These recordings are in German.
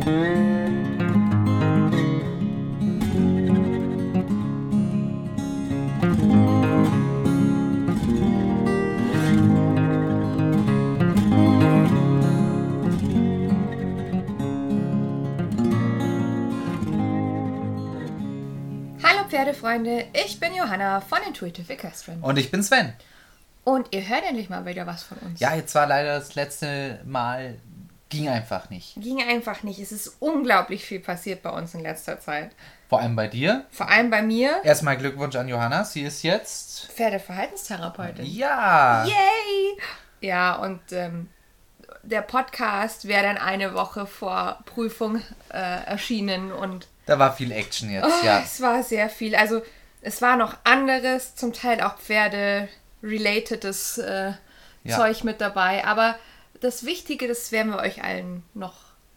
Hallo Pferdefreunde, ich bin Johanna von Intuitive Equestrian. Und ich bin Sven. Und ihr hört endlich mal wieder was von uns. Ja, jetzt war leider das letzte Mal, ging einfach nicht. Ging einfach nicht. Es ist unglaublich viel passiert bei uns in letzter Zeit. Vor allem bei dir. Vor allem bei mir, Erstmal Glückwunsch an Johanna, sie ist jetzt. Pferdeverhaltenstherapeutin. Ja! Yay! Ja, und ähm, der Podcast wäre dann eine Woche vor Prüfung äh, erschienen und Da war viel Action jetzt, Oh, ja. Es war sehr viel. Also es war noch anderes, zum Teil auch Pferde-relatedes äh, Ja. Zeug mit dabei. Aber das Wichtige, das werden wir euch allen noch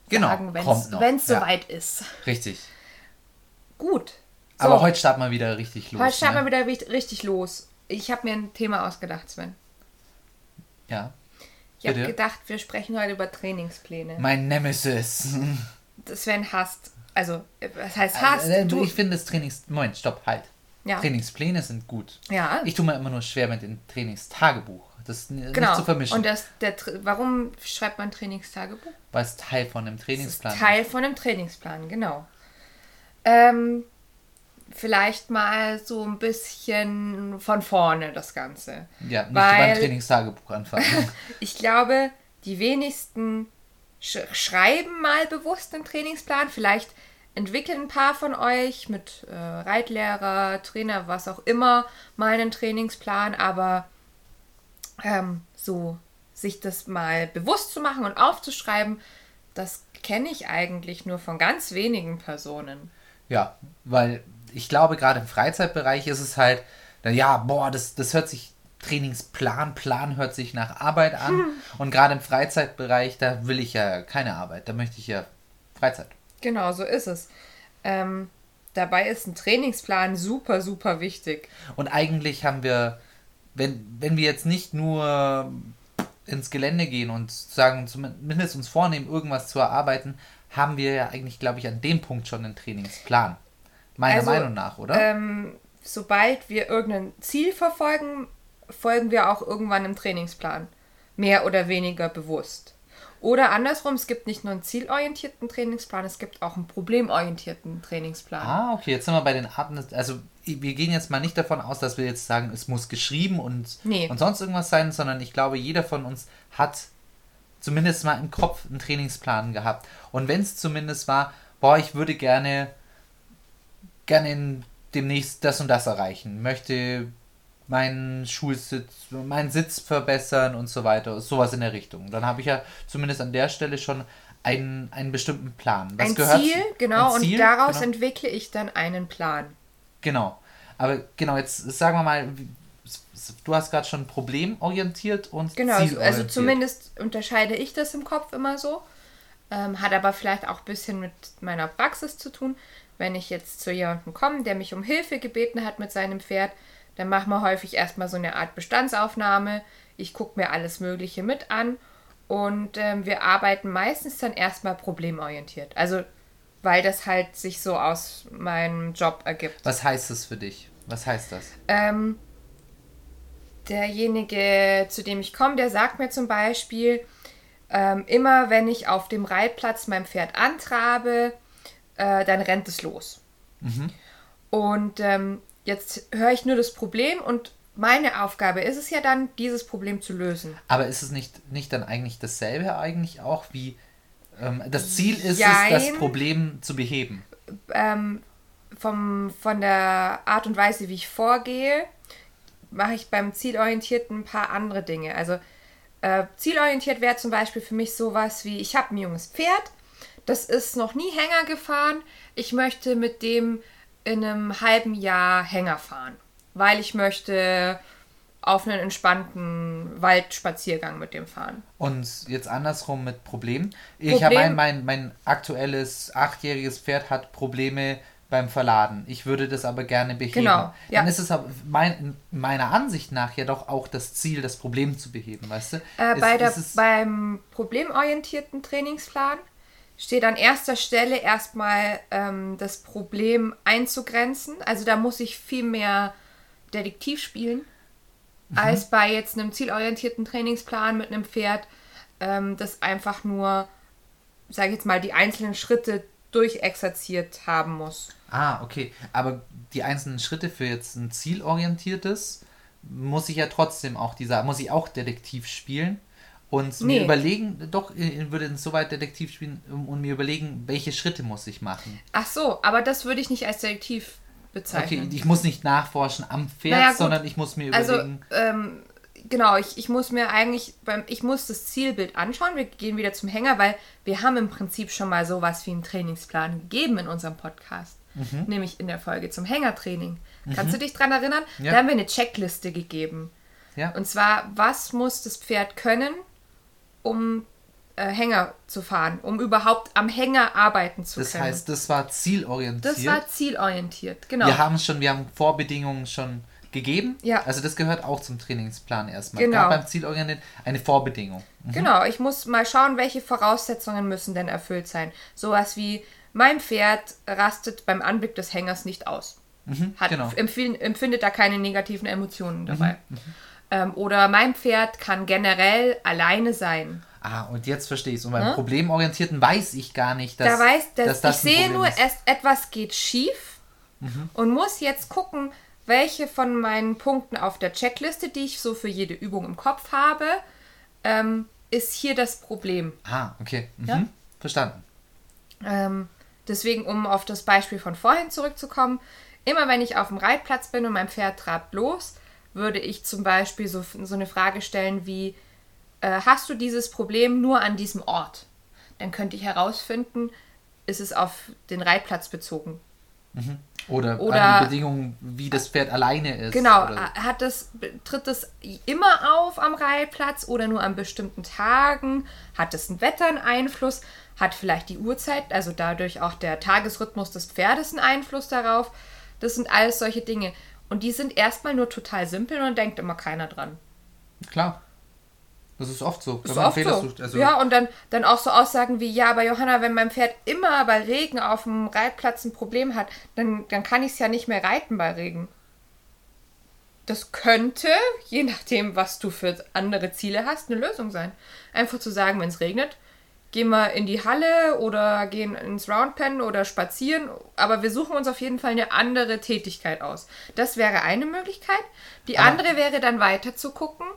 Genau, sagen, wenn es ja. soweit ist. Richtig. Gut. Aber So, heute starten wir wieder richtig los. heute starten ne? wir wieder richt- richtig los. Ich habe mir ein Thema ausgedacht, Sven. Ja. Ich habe gedacht, wir sprechen heute über Trainingspläne. Mein Nemesis. Das Sven hasst. Also, was heißt hasst? Äh, du, Ich finde das Trainings. Moment, stopp, halt. Ja. Trainingspläne sind gut. ja, Ich tue mir immer nur schwer mit dem Trainingstagebuch. Das ist n- genau. nicht zu vermischen. Und das, der, warum schreibt man Trainingstagebuch? weil es Teil von einem Das ist Trainingsplan Teil von einem Trainingsplan, genau. Ähm, vielleicht mal so ein bisschen von vorne das Ganze. Ja, nicht weil- beim Trainingstagebuch anfangen. Ich glaube, die wenigsten sch schreiben mal bewusst einen Trainingsplan. Vielleicht entwickeln ein paar von euch mit äh, Reitlehrer, Trainer, was auch immer, mal einen Trainingsplan, aber ähm, so sich das mal bewusst zu machen und aufzuschreiben, das kenne ich eigentlich nur von ganz wenigen Personen. Ja, weil ich glaube, gerade im Freizeitbereich ist es halt, ja, boah, das, das hört sich, Trainingsplan, Plan hört sich nach Arbeit an. Und gerade im Freizeitbereich, da will ich ja keine Arbeit, da möchte ich ja Freizeit. Genau, so ist es. Ähm, dabei ist ein Trainingsplan super, super wichtig. Und eigentlich haben wir, wenn, wenn wir jetzt nicht nur ins Gelände gehen und sagen, zumindest uns vornehmen, irgendwas zu erarbeiten, haben wir ja eigentlich, glaube ich, an dem Punkt schon einen Trainingsplan. Meiner Also, Meinung nach, oder? Ähm, sobald wir irgendein Ziel verfolgen, folgen wir auch irgendwann einem Trainingsplan. Mehr oder weniger bewusst. Oder andersrum, es gibt nicht nur einen zielorientierten Trainingsplan, es gibt auch einen problemorientierten Trainingsplan. Ah, okay, jetzt sind wir bei den Arten. Also, wir gehen jetzt mal nicht davon aus, dass wir jetzt sagen, es muss geschrieben und, Nee. und sonst irgendwas sein, sondern ich glaube, jeder von uns hat zumindest mal im Kopf einen Trainingsplan gehabt. Und wenn es zumindest war, boah, ich würde gerne, gerne in demnächst das und das erreichen, möchte meinen Schulsitz, meinen Sitz verbessern und so weiter, sowas in der Richtung. Dann habe ich ja zumindest an der Stelle schon einen, einen bestimmten Plan. Was ein gehört Ziel, genau, ein Ziel, und daraus genau. entwickle ich dann einen Plan. Genau. Aber genau, jetzt sagen wir mal, du hast gerade schon problemorientiert und Genau, also, also zumindest unterscheide ich das im Kopf immer so. Ähm, hat aber vielleicht auch ein bisschen mit meiner Praxis zu tun. Wenn ich jetzt zu jemandem komme, der mich um Hilfe gebeten hat mit seinem Pferd, dann machen wir häufig erstmal so eine Art Bestandsaufnahme. Ich gucke mir alles Mögliche mit an und ähm, wir arbeiten meistens dann erstmal problemorientiert. Also, weil das halt sich so aus meinem Job ergibt. Was heißt das für dich? Was heißt das? Ähm, derjenige, zu dem ich komme, der sagt mir zum Beispiel, ähm, immer wenn ich auf dem Reitplatz mein Pferd antrabe, äh, dann rennt es los. Und ähm, jetzt höre ich nur das Problem und meine Aufgabe ist es ja dann, dieses Problem zu lösen. Aber ist es nicht, nicht dann eigentlich dasselbe eigentlich auch wie das Ziel ist Jein. es, das Problem zu beheben? ähm, vom, von der Art und Weise, wie ich vorgehe, mache ich beim Zielorientierten ein paar andere Dinge. Also äh, zielorientiert wäre zum Beispiel für mich sowas wie, ich habe ein junges Pferd, das ist noch nie Hänger gefahren, ich möchte mit dem in einem halben Jahr Hänger fahren, weil ich möchte auf einen entspannten Waldspaziergang mit dem fahren. Und jetzt andersrum mit Problem. Ich habe Problem- mein, mein, mein aktuelles achtjähriges Pferd hat Probleme beim Verladen. Ich würde das aber gerne beheben. Genau, ja. Dann ist es aber mein, meiner Ansicht nach ja doch auch das Ziel, das Problem zu beheben, weißt du? Äh, Es- bei der, ist- beim problemorientierten Trainingsplan steht an erster Stelle erstmal ähm, das Problem einzugrenzen. Also da muss ich viel mehr Detektiv spielen, mhm. als bei jetzt einem zielorientierten Trainingsplan mit einem Pferd, ähm, das einfach nur, sage ich jetzt mal, die einzelnen Schritte durchexerziert haben muss. Ah, okay. Aber die einzelnen Schritte für jetzt ein zielorientiertes muss ich ja trotzdem auch dieser, muss ich auch Detektiv spielen und nee. mir überlegen, doch, ich würde insoweit Detektiv spielen und mir überlegen, welche Schritte muss ich machen. Ach so, aber das würde ich nicht als Detektiv bezeichnen. Okay, ich muss nicht nachforschen am Pferd, naja, sondern ich muss mir also, überlegen. Also, ähm, genau, ich, ich muss mir eigentlich, beim, ich muss das Zielbild anschauen. Wir gehen wieder zum Hänger, weil wir haben im Prinzip schon mal sowas wie einen Trainingsplan gegeben in unserem Podcast. Mhm. Nämlich in der Folge zum Hängertraining. Mhm. Kannst du dich daran erinnern? Ja. Da haben wir eine Checkliste gegeben. Ja. Und zwar, was muss das Pferd können, um äh, Hänger zu fahren, um überhaupt am Hänger arbeiten zu das können. Das heißt, das war zielorientiert. Das war zielorientiert, genau. Wir haben schon, wir haben Vorbedingungen schon gegeben. Ja. Also das gehört auch zum Trainingsplan erstmal. Genau. beim Zielorientiert eine Vorbedingung. Mhm. Genau, ich muss mal schauen, welche Voraussetzungen müssen denn erfüllt sein. Sowas wie, mein Pferd rastet beim Anblick des Hängers nicht aus. Mhm, Hat, genau. empfindet da keine negativen Emotionen dabei. Mhm, mhm. ähm, oder mein Pferd kann generell alleine sein. Ah, und jetzt verstehe ich es. Und beim ne? Problemorientierten weiß ich gar nicht, dass, da weiß, dass, dass das Ich sehe nur, ist. etwas geht schief mhm. und muss jetzt gucken, welche von meinen Punkten auf der Checkliste, die ich so für jede Übung im Kopf habe, ähm, ist hier das Problem. Ah, okay. Mhm. Ja? Verstanden. Ähm, deswegen, um auf das Beispiel von vorhin zurückzukommen, immer wenn ich auf dem Reitplatz bin und mein Pferd trabt los, würde ich zum Beispiel so, so eine Frage stellen wie, äh, hast du dieses Problem nur an diesem Ort? Dann könnte ich herausfinden, ist es auf den Reitplatz bezogen. Mhm. Oder, oder die Bedingungen, wie das Pferd alleine ist. Genau, oder? hat das, tritt es immer auf am Reitplatz oder nur an bestimmten Tagen? Hat es ein Wetter einen Einfluss? Hat vielleicht die Uhrzeit, also dadurch auch der Tagesrhythmus des Pferdes einen Einfluss darauf? Das sind alles solche Dinge. Und die sind erstmal nur total simpel und denkt immer keiner dran. Klar. Das ist oft so. Ist oft so. Sucht, also ja, und dann, dann auch so Aussagen wie, ja, aber Johanna, wenn mein Pferd immer bei Regen auf dem Reitplatz ein Problem hat, dann, dann kann ich es ja nicht mehr reiten bei Regen. Das könnte, je nachdem, was du für andere Ziele hast, eine Lösung sein. Einfach zu sagen, wenn es regnet, gehen wir in die Halle oder gehen ins Roundpen oder spazieren, aber wir suchen uns auf jeden Fall eine andere Tätigkeit aus. Das wäre eine Möglichkeit. Die aber andere wäre dann weiter zu gucken,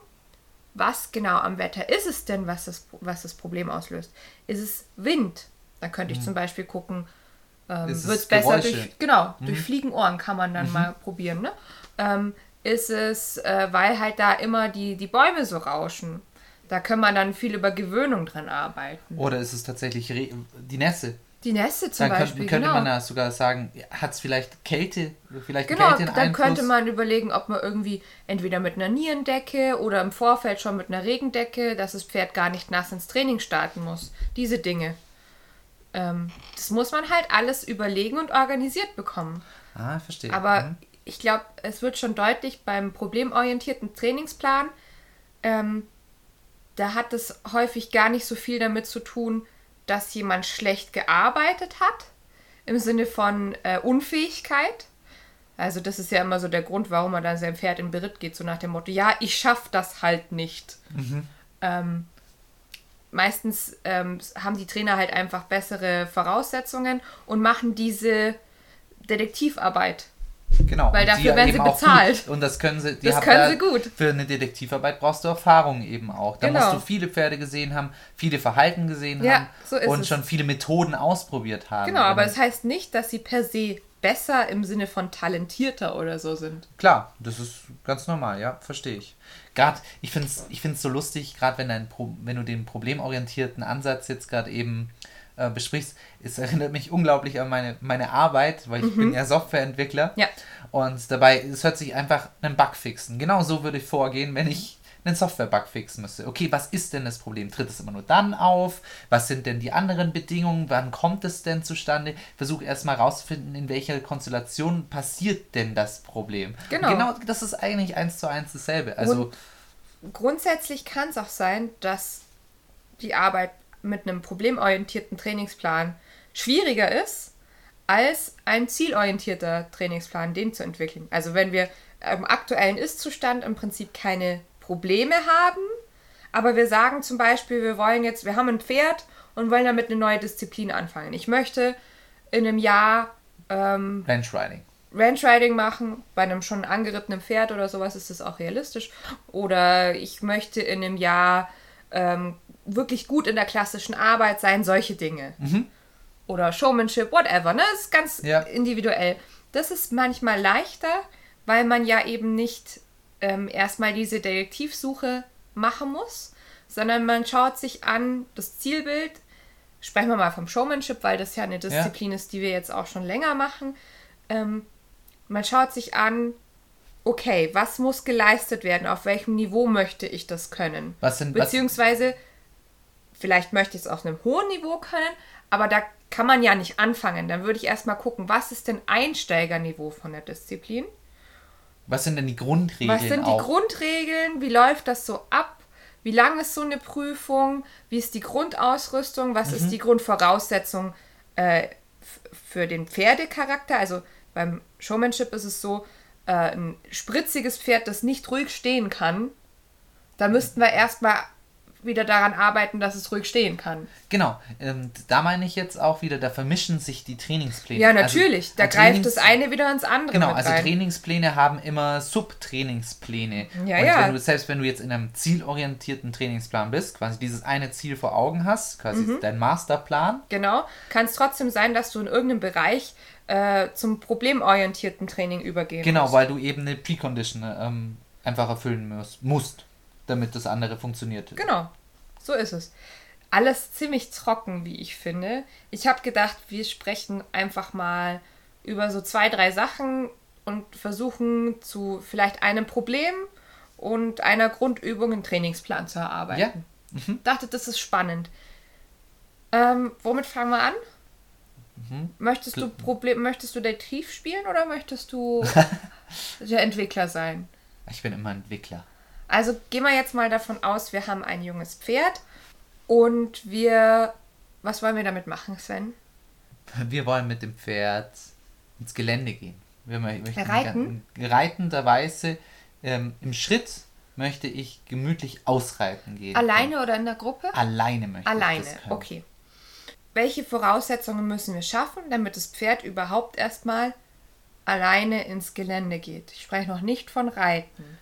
was genau am Wetter ist es denn, was das, was das Problem auslöst? Ist es Wind? Dann könnte ich mhm. zum Beispiel gucken, ähm, wird es besser durch, genau, mhm. durch Fliegenohren kann man dann mhm. mal probieren. Ne? Ähm, ist es, äh, weil halt da immer die, die Bäume so rauschen. Da kann man dann viel über Gewöhnung dran arbeiten. Oder ist es tatsächlich Re die Nässe? Die Nässe zum dann Beispiel. Dann könnte genau. man da sogar sagen, hat es vielleicht Kälte, vielleicht genau, Kälte dann könnte man überlegen, ob man irgendwie entweder mit einer Nierendecke oder im Vorfeld schon mit einer Regendecke, dass das Pferd gar nicht nass ins Training starten muss. Diese Dinge. Ähm, das muss man halt alles überlegen und organisiert bekommen. Ah, verstehe. Aber mhm. ich glaube, es wird schon deutlich beim problemorientierten Trainingsplan, ähm, da hat es häufig gar nicht so viel damit zu tun, dass jemand schlecht gearbeitet hat, im Sinne von äh, Unfähigkeit. Also das ist ja immer so der Grund, warum man dann sein Pferd in Beritt geht, so nach dem Motto, ja, ich schaff das halt nicht. Mhm. Ähm, meistens ähm, haben die Trainer halt einfach bessere Voraussetzungen und machen diese Detektivarbeit Genau. Weil dafür werden sie bezahlt. Und das können sie, das können sie gut. Für eine Detektivarbeit brauchst du Erfahrung eben auch. Da genau. musst du viele Pferde gesehen haben, viele Verhalten gesehen ja, haben so und es. schon viele Methoden ausprobiert haben. Genau, aber es das heißt nicht, dass sie per se besser im Sinne von talentierter oder so sind. Klar, das ist ganz normal, ja, verstehe ich. Gerade, ich finde es ich so lustig, gerade wenn, wenn du den problemorientierten Ansatz jetzt gerade eben äh, besprichst, es erinnert mich unglaublich an meine, meine Arbeit, weil ich mhm. bin ja Softwareentwickler. Ja. Und dabei, es hört sich einfach einen Bug fixen. Genau so würde ich vorgehen, wenn ich einen Software-Bug fixen müsste. Okay, was ist denn das Problem? Tritt es immer nur dann auf? Was sind denn die anderen Bedingungen? Wann kommt es denn zustande? Versuche erstmal rauszufinden, in welcher Konstellation passiert denn das Problem. Genau. genau das ist eigentlich eins zu eins dasselbe. Also Und grundsätzlich kann es auch sein, dass die Arbeit mit einem problemorientierten Trainingsplan schwieriger ist, als ein zielorientierter Trainingsplan, den zu entwickeln. Also wenn wir im aktuellen Ist-Zustand im Prinzip keine Probleme haben, aber wir sagen zum Beispiel, wir wollen jetzt, wir haben ein Pferd und wollen damit eine neue Disziplin anfangen. Ich möchte in einem Jahr ähm, Ranch Riding. Ranch Riding machen, bei einem schon angerittenen Pferd oder sowas ist das auch realistisch. Oder ich möchte in einem Jahr ähm, wirklich gut in der klassischen Arbeit sein, solche Dinge. Mhm. Oder Showmanship, whatever, ne? Das ist ganz Ja. individuell. Das ist manchmal leichter, weil man ja eben nicht ähm, erstmal diese Detektivsuche machen muss, sondern man schaut sich an das Zielbild. Sprechen wir mal vom Showmanship, weil das ja eine Disziplin ist, die wir jetzt auch schon länger machen. Ähm, man schaut sich an, okay, was muss geleistet werden, auf welchem Niveau möchte ich das können. Was sind- Beziehungsweise, vielleicht möchte ich es auf einem hohen Niveau können, aber da kann man ja nicht anfangen. Dann würde ich erstmal gucken, was ist denn Einsteigerniveau von der Disziplin? Was sind denn die Grundregeln Was sind die auch? Grundregeln? Wie läuft das so ab? Wie lang ist so eine Prüfung? Wie ist die Grundausrüstung? Was Mhm. ist die Grundvoraussetzung äh, für den Pferdecharakter? Also beim Showmanship ist es so, äh, ein spritziges Pferd, das nicht ruhig stehen kann, da müssten wir erstmal wieder daran arbeiten, dass es ruhig stehen kann. Genau, ähm, da meine ich jetzt auch wieder, da vermischen sich die Trainingspläne. Ja, natürlich. Also, da greift das eine wieder ins andere Genau, also rein. Trainingspläne haben immer Subtrainingspläne. Ja, und ja. Wenn du, selbst wenn du jetzt in einem zielorientierten Trainingsplan bist, quasi dieses eine Ziel vor Augen hast, quasi Mhm. dein Masterplan, Genau. Kann es trotzdem sein, dass du in irgendeinem Bereich äh, zum problemorientierten Training übergehen genau, musst. weil du eben eine Precondition ähm, einfach erfüllen musst, musst, damit das andere funktioniert. Genau. So ist es. Alles ziemlich trocken, wie ich finde. Ich habe gedacht, wir sprechen einfach mal über so zwei, drei Sachen und versuchen zu vielleicht einem Problem und einer Grundübung einen Trainingsplan zu erarbeiten. Ja. Dachte, das ist spannend. Ähm, womit fangen wir an? Möchtest du Problem, möchtest du Detektiv spielen oder möchtest du der Entwickler sein? Ich bin immer Entwickler. Also gehen wir jetzt mal davon aus, wir haben ein junges Pferd und wir. Was wollen wir damit machen, Sven? Wir wollen mit dem Pferd ins Gelände gehen. Wir mö- möchten Reiten? Reitenderweise ähm, im Schritt möchte ich gemütlich ausreiten gehen. Alleine oder in der Gruppe? Alleine möchte Alleine, ich das können. okay. Welche Voraussetzungen müssen wir schaffen, damit das Pferd überhaupt erstmal alleine ins Gelände geht? Ich spreche noch nicht von Reiten.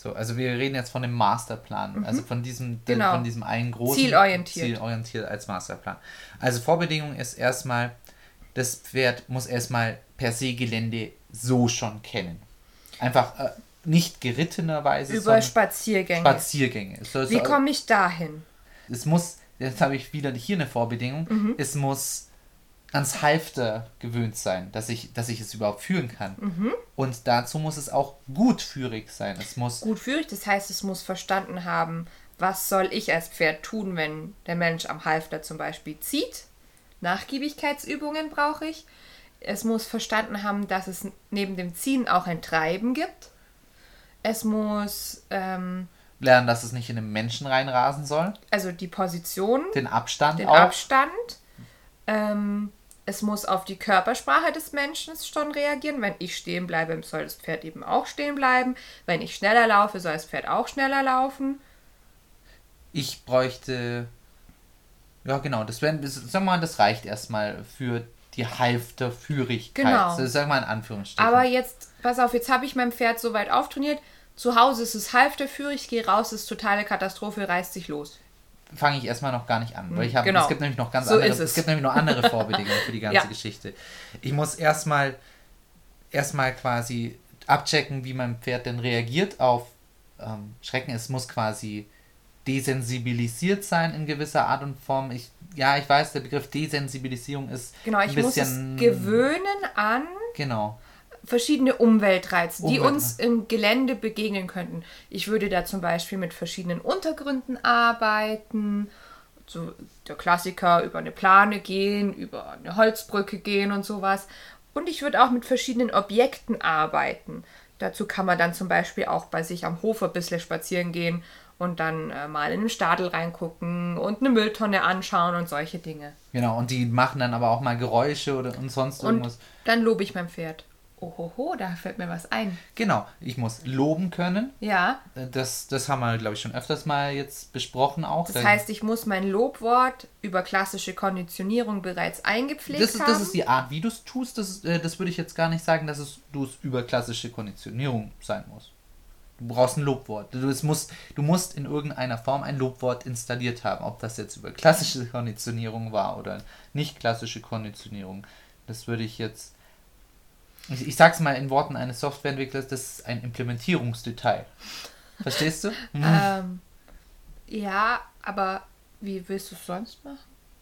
So, also wir reden jetzt von dem Masterplan, also von diesem, Genau. von diesem einen großen Zielorientiert. Zielorientiert als Masterplan. Also Vorbedingung ist erstmal, das Pferd muss erstmal per se Gelände so schon kennen. Einfach äh, nicht gerittenerweise, Über Spaziergänge. Spaziergänge. Soll- Wie komme ich dahin? es muss, jetzt habe ich wieder hier eine Vorbedingung, Mhm. es muss ans Halfter gewöhnt sein, dass ich, dass ich es überhaupt führen kann. Mhm. Und dazu muss es auch gutführig sein. Es muss Gut führig, das heißt, es muss verstanden haben, was soll ich als Pferd tun, wenn der Mensch am Halfter zum Beispiel zieht. Nachgiebigkeitsübungen brauche ich. Es muss verstanden haben, dass es neben dem Ziehen auch ein Treiben gibt. Es muss ähm, lernen, dass es nicht in den Menschen reinrasen soll. also die Position, Den Abstand den auch. Abstand. Ähm, es muss auf die Körpersprache des Menschen schon reagieren. Wenn ich stehen bleibe, soll das Pferd eben auch stehen bleiben. Wenn ich schneller laufe, soll das Pferd auch schneller laufen. Ich bräuchte. Ja, genau. Das, wär, das, sag mal, das reicht erstmal für die Halfterführigkeit. Genau. Das sag mal in Anführungsstrichen. Aber jetzt, pass auf, jetzt habe ich mein Pferd so weit auftrainiert. Zu Hause ist es halfterführig, gehe raus, ist totale Katastrophe, reißt sich los. Fange ich erstmal noch gar nicht an, weil ich habe Genau. es gibt nämlich noch ganz So andere es. es gibt nämlich noch andere Vorbedingungen für die ganze Ja. Geschichte. Ich muss erstmal erstmal quasi abchecken, wie mein Pferd denn reagiert auf ähm, Schrecken. Es muss quasi desensibilisiert sein in gewisser Art und Form. Ich ja, ich weiß, der Begriff Desensibilisierung ist Genau, ich ein muss es bisschen gewöhnen an genau. Verschiedene Umweltreize, die Umwelt- uns im Gelände begegnen könnten. Ich würde da zum Beispiel mit verschiedenen Untergründen arbeiten. So der Klassiker über eine Plane gehen, über eine Holzbrücke gehen und sowas. Und ich würde auch mit verschiedenen Objekten arbeiten. Dazu kann man dann zum Beispiel auch bei sich am Hof ein bisschen spazieren gehen und dann äh, mal in den Stadel reingucken und eine Mülltonne anschauen und solche Dinge. Genau, und die machen dann aber auch mal Geräusche oder und sonst irgendwas. Und dann lobe ich mein Pferd. Ohoho, da fällt mir was ein. Genau, ich muss loben können. Ja. Das, das haben wir, glaube ich, schon öfters mal jetzt besprochen auch. Das heißt, ich muss mein Lobwort über klassische Konditionierung bereits eingepflegt das ist, haben. das ist die Art, wie du es tust. Das, äh, das würde ich jetzt gar nicht sagen, dass es, du es über klassische Konditionierung sein muss. Du brauchst ein Lobwort. Du, es musst, du musst in irgendeiner Form ein Lobwort installiert haben. Ob das jetzt über klassische Konditionierung war oder nicht klassische Konditionierung. Das würde ich jetzt. Ich, ich sag's mal in Worten eines Softwareentwicklers, das ist ein Implementierungsdetail. Verstehst du? Mhm. ähm, ja, aber wie willst du es sonst machen?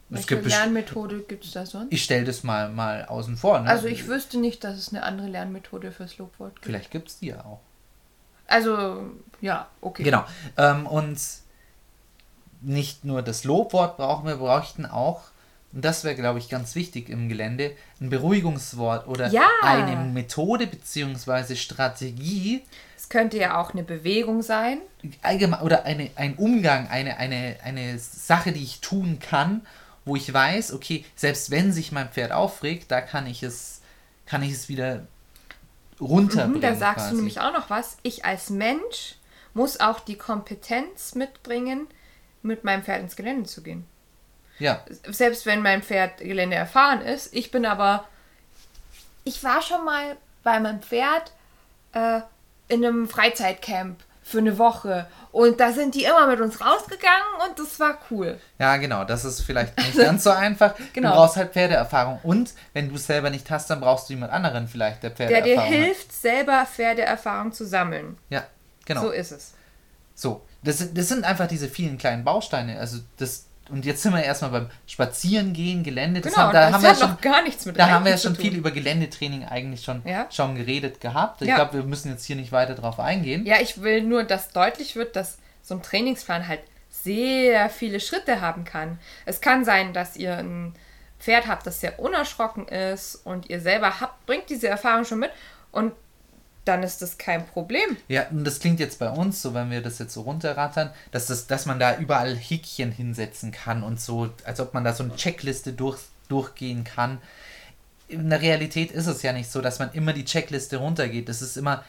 Welche gibt Lernmethode gibt es da sonst? Ich stelle das mal, mal außen vor. Ne? Also ich wüsste nicht, dass es eine andere Lernmethode fürs Lobwort gibt. Vielleicht gibt es die ja auch. Also, ja, okay. Genau. Ähm, und nicht nur das Lobwort brauchen wir, bräuchten auch, und das wäre, glaube ich, ganz wichtig im Gelände, ein Beruhigungswort oder Ja. eine Methode bzw. Strategie, Es könnte ja auch eine Bewegung sein. allgemein, oder eine, ein Umgang, eine, eine, eine Sache, die ich tun kann, wo ich weiß, okay, selbst wenn sich mein Pferd aufregt, da kann ich es, kann ich es wieder runterbringen. Mhm, da sagst quasi. du nämlich auch noch was. Ich als Mensch muss auch die Kompetenz mitbringen, mit meinem Pferd ins Gelände zu gehen. Ja, Selbst wenn mein Pferd Gelände erfahren ist. Ich bin aber. Ich war schon mal bei meinem Pferd äh, in einem Freizeitcamp für eine Woche. Und da sind die immer mit uns rausgegangen und das war cool. Ja, genau, das ist vielleicht nicht ganz so einfach. Genau. Du brauchst halt Pferdeerfahrung. Und wenn du es selber nicht hast, dann brauchst du jemand anderen vielleicht, der Der Pferdeerfahrung dir hat. hilft, selber Pferdeerfahrung zu sammeln. Ja, genau. So So, ist es. Das, sind- das sind einfach diese vielen kleinen Bausteine. Also das, und jetzt sind wir erstmal beim Spazierengehen, Gelände. Das Genau, haben, da das haben wir schon, noch gar nichts mit da haben wir ja schon viel über Geländetraining eigentlich schon, Ja. schon geredet gehabt. Ich Ja. glaube, wir müssen jetzt hier nicht weiter drauf eingehen. Ja, ich will nur, dass deutlich wird, dass so ein Trainingsplan halt sehr viele Schritte haben kann. Es kann sein, dass ihr ein Pferd habt, das sehr unerschrocken ist und ihr selber habt, bringt diese Erfahrung schon mit und dann ist das kein Problem. Ja, und das klingt jetzt bei uns, so wenn wir das jetzt so runterrattern, dass, das, dass man da überall Häkchen hinsetzen kann und so, als ob man da so eine Checkliste durch, durchgehen kann. In der Realität ist es ja nicht so, dass man immer die Checkliste runtergeht. Das ist immer,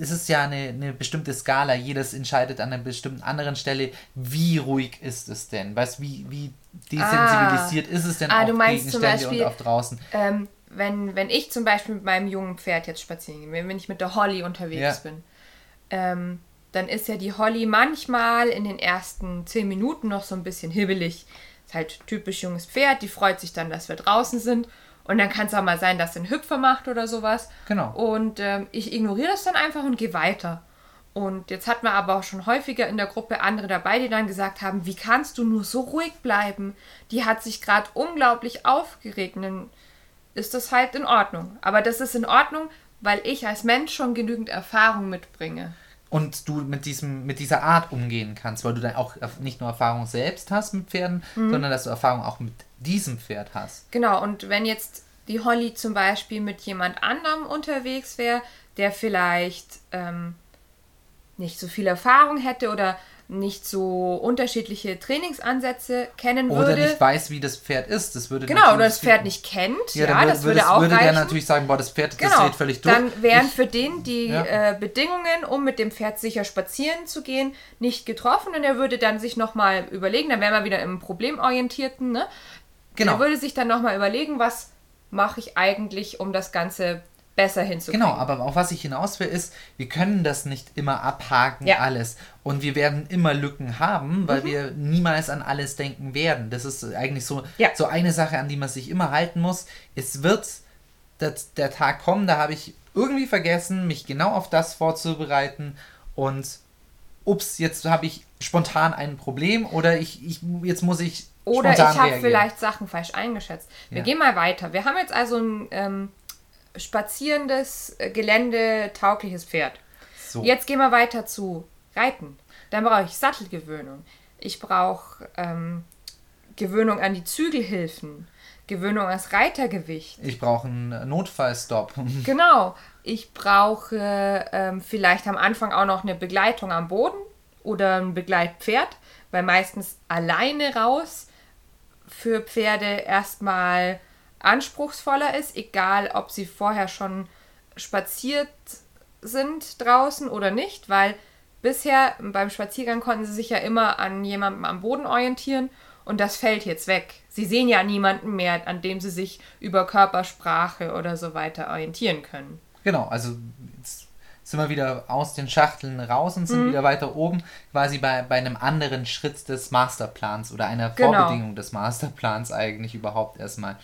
es ist ja eine, eine bestimmte Skala. Jedes entscheidet an einer bestimmten anderen Stelle, wie ruhig ist es denn? Weißt wie, wie desensibilisiert ist es denn Ah, auf du meinst zum Gegenstände Beispiel- und auf draußen? Ähm, wenn, wenn ich zum Beispiel mit meinem jungen Pferd jetzt spazieren gehe, wenn ich mit der Holly unterwegs Ja. bin, ähm, dann ist ja die Holly manchmal in den ersten zehn Minuten noch so ein bisschen hibbelig. Ist halt typisch junges Pferd, die freut sich dann, dass wir draußen sind. Und dann kann es auch mal sein, dass sie einen Hüpfer macht oder sowas. Genau. Und ähm, ich ignoriere das dann einfach und gehe weiter. Und jetzt hatten wir aber auch schon häufiger in der Gruppe andere dabei, die dann gesagt haben, wie kannst du nur so ruhig bleiben? Die hat sich gerade unglaublich aufgeregt. Und dann ist das halt in Ordnung. Aber das ist in Ordnung, weil ich als Mensch schon genügend Erfahrung mitbringe. und du mit diesem mit dieser Art umgehen kannst, weil du dann auch nicht nur Erfahrung selbst hast mit Pferden, Mhm. sondern dass du Erfahrung auch mit diesem Pferd hast. Genau, und wenn jetzt die Holly zum Beispiel mit jemand anderem unterwegs wäre, der vielleicht ähm, nicht so viel Erfahrung hätte oder nicht so unterschiedliche Trainingsansätze kennen Oder würde. nicht weiß, wie das Pferd ist. Das würde genau, oder das Pferd nicht kennt. Ja, Ja, das würde, würde auch würde reichen. der natürlich sagen, boah, das Pferd, das Genau, dreht völlig durch. dann wären Ich- für den die Ja. äh, Bedingungen, um mit dem Pferd sicher spazieren zu gehen, nicht getroffen und er würde dann sich nochmal überlegen, dann wären wir wieder im Problemorientierten, ne? Genau. Er würde sich dann nochmal überlegen, was mache ich eigentlich, um das Ganze besser hinzukriegen. Genau, aber auf was ich hinaus will, ist, wir können das nicht immer abhaken, Ja. alles. Und wir werden immer Lücken haben, Mhm. weil wir niemals an alles denken werden. Das ist eigentlich so, Ja. so eine Sache, an die man sich immer halten muss. Es wird der, der Tag kommen, da habe ich irgendwie vergessen, mich genau auf das vorzubereiten. Und ups, jetzt habe ich spontan ein Problem oder ich, ich jetzt muss ich Oder ich habe vielleicht Sachen falsch eingeschätzt. Wir Ja. gehen mal weiter. Wir haben jetzt also ein ähm, spazierendes, äh, geländetaugliches Pferd. So. Jetzt gehen wir weiter zu Reiten. Dann brauche ich Sattelgewöhnung. Ich brauche ähm, Gewöhnung an die Zügelhilfen. Gewöhnung ans Reitergewicht. Ich brauche einen Notfallstop. Genau. Ich brauche ähm, vielleicht am Anfang auch noch eine Begleitung am Boden. oder ein Begleitpferd, weil meistens alleine raus für Pferde erstmal anspruchsvoller ist, egal ob sie vorher schon spaziert sind draußen oder nicht, weil bisher beim Spaziergang konnten sie sich ja immer an jemandem am Boden orientieren und das fällt jetzt weg. Sie sehen ja niemanden mehr, an dem sie sich über Körpersprache oder so weiter orientieren können. Genau, also jetzt sind wir wieder aus den Schachteln raus und sind mhm. wieder weiter oben, quasi bei, bei einem anderen Schritt des Masterplans oder einer genau. Vorbedingung des Masterplans eigentlich überhaupt erstmal.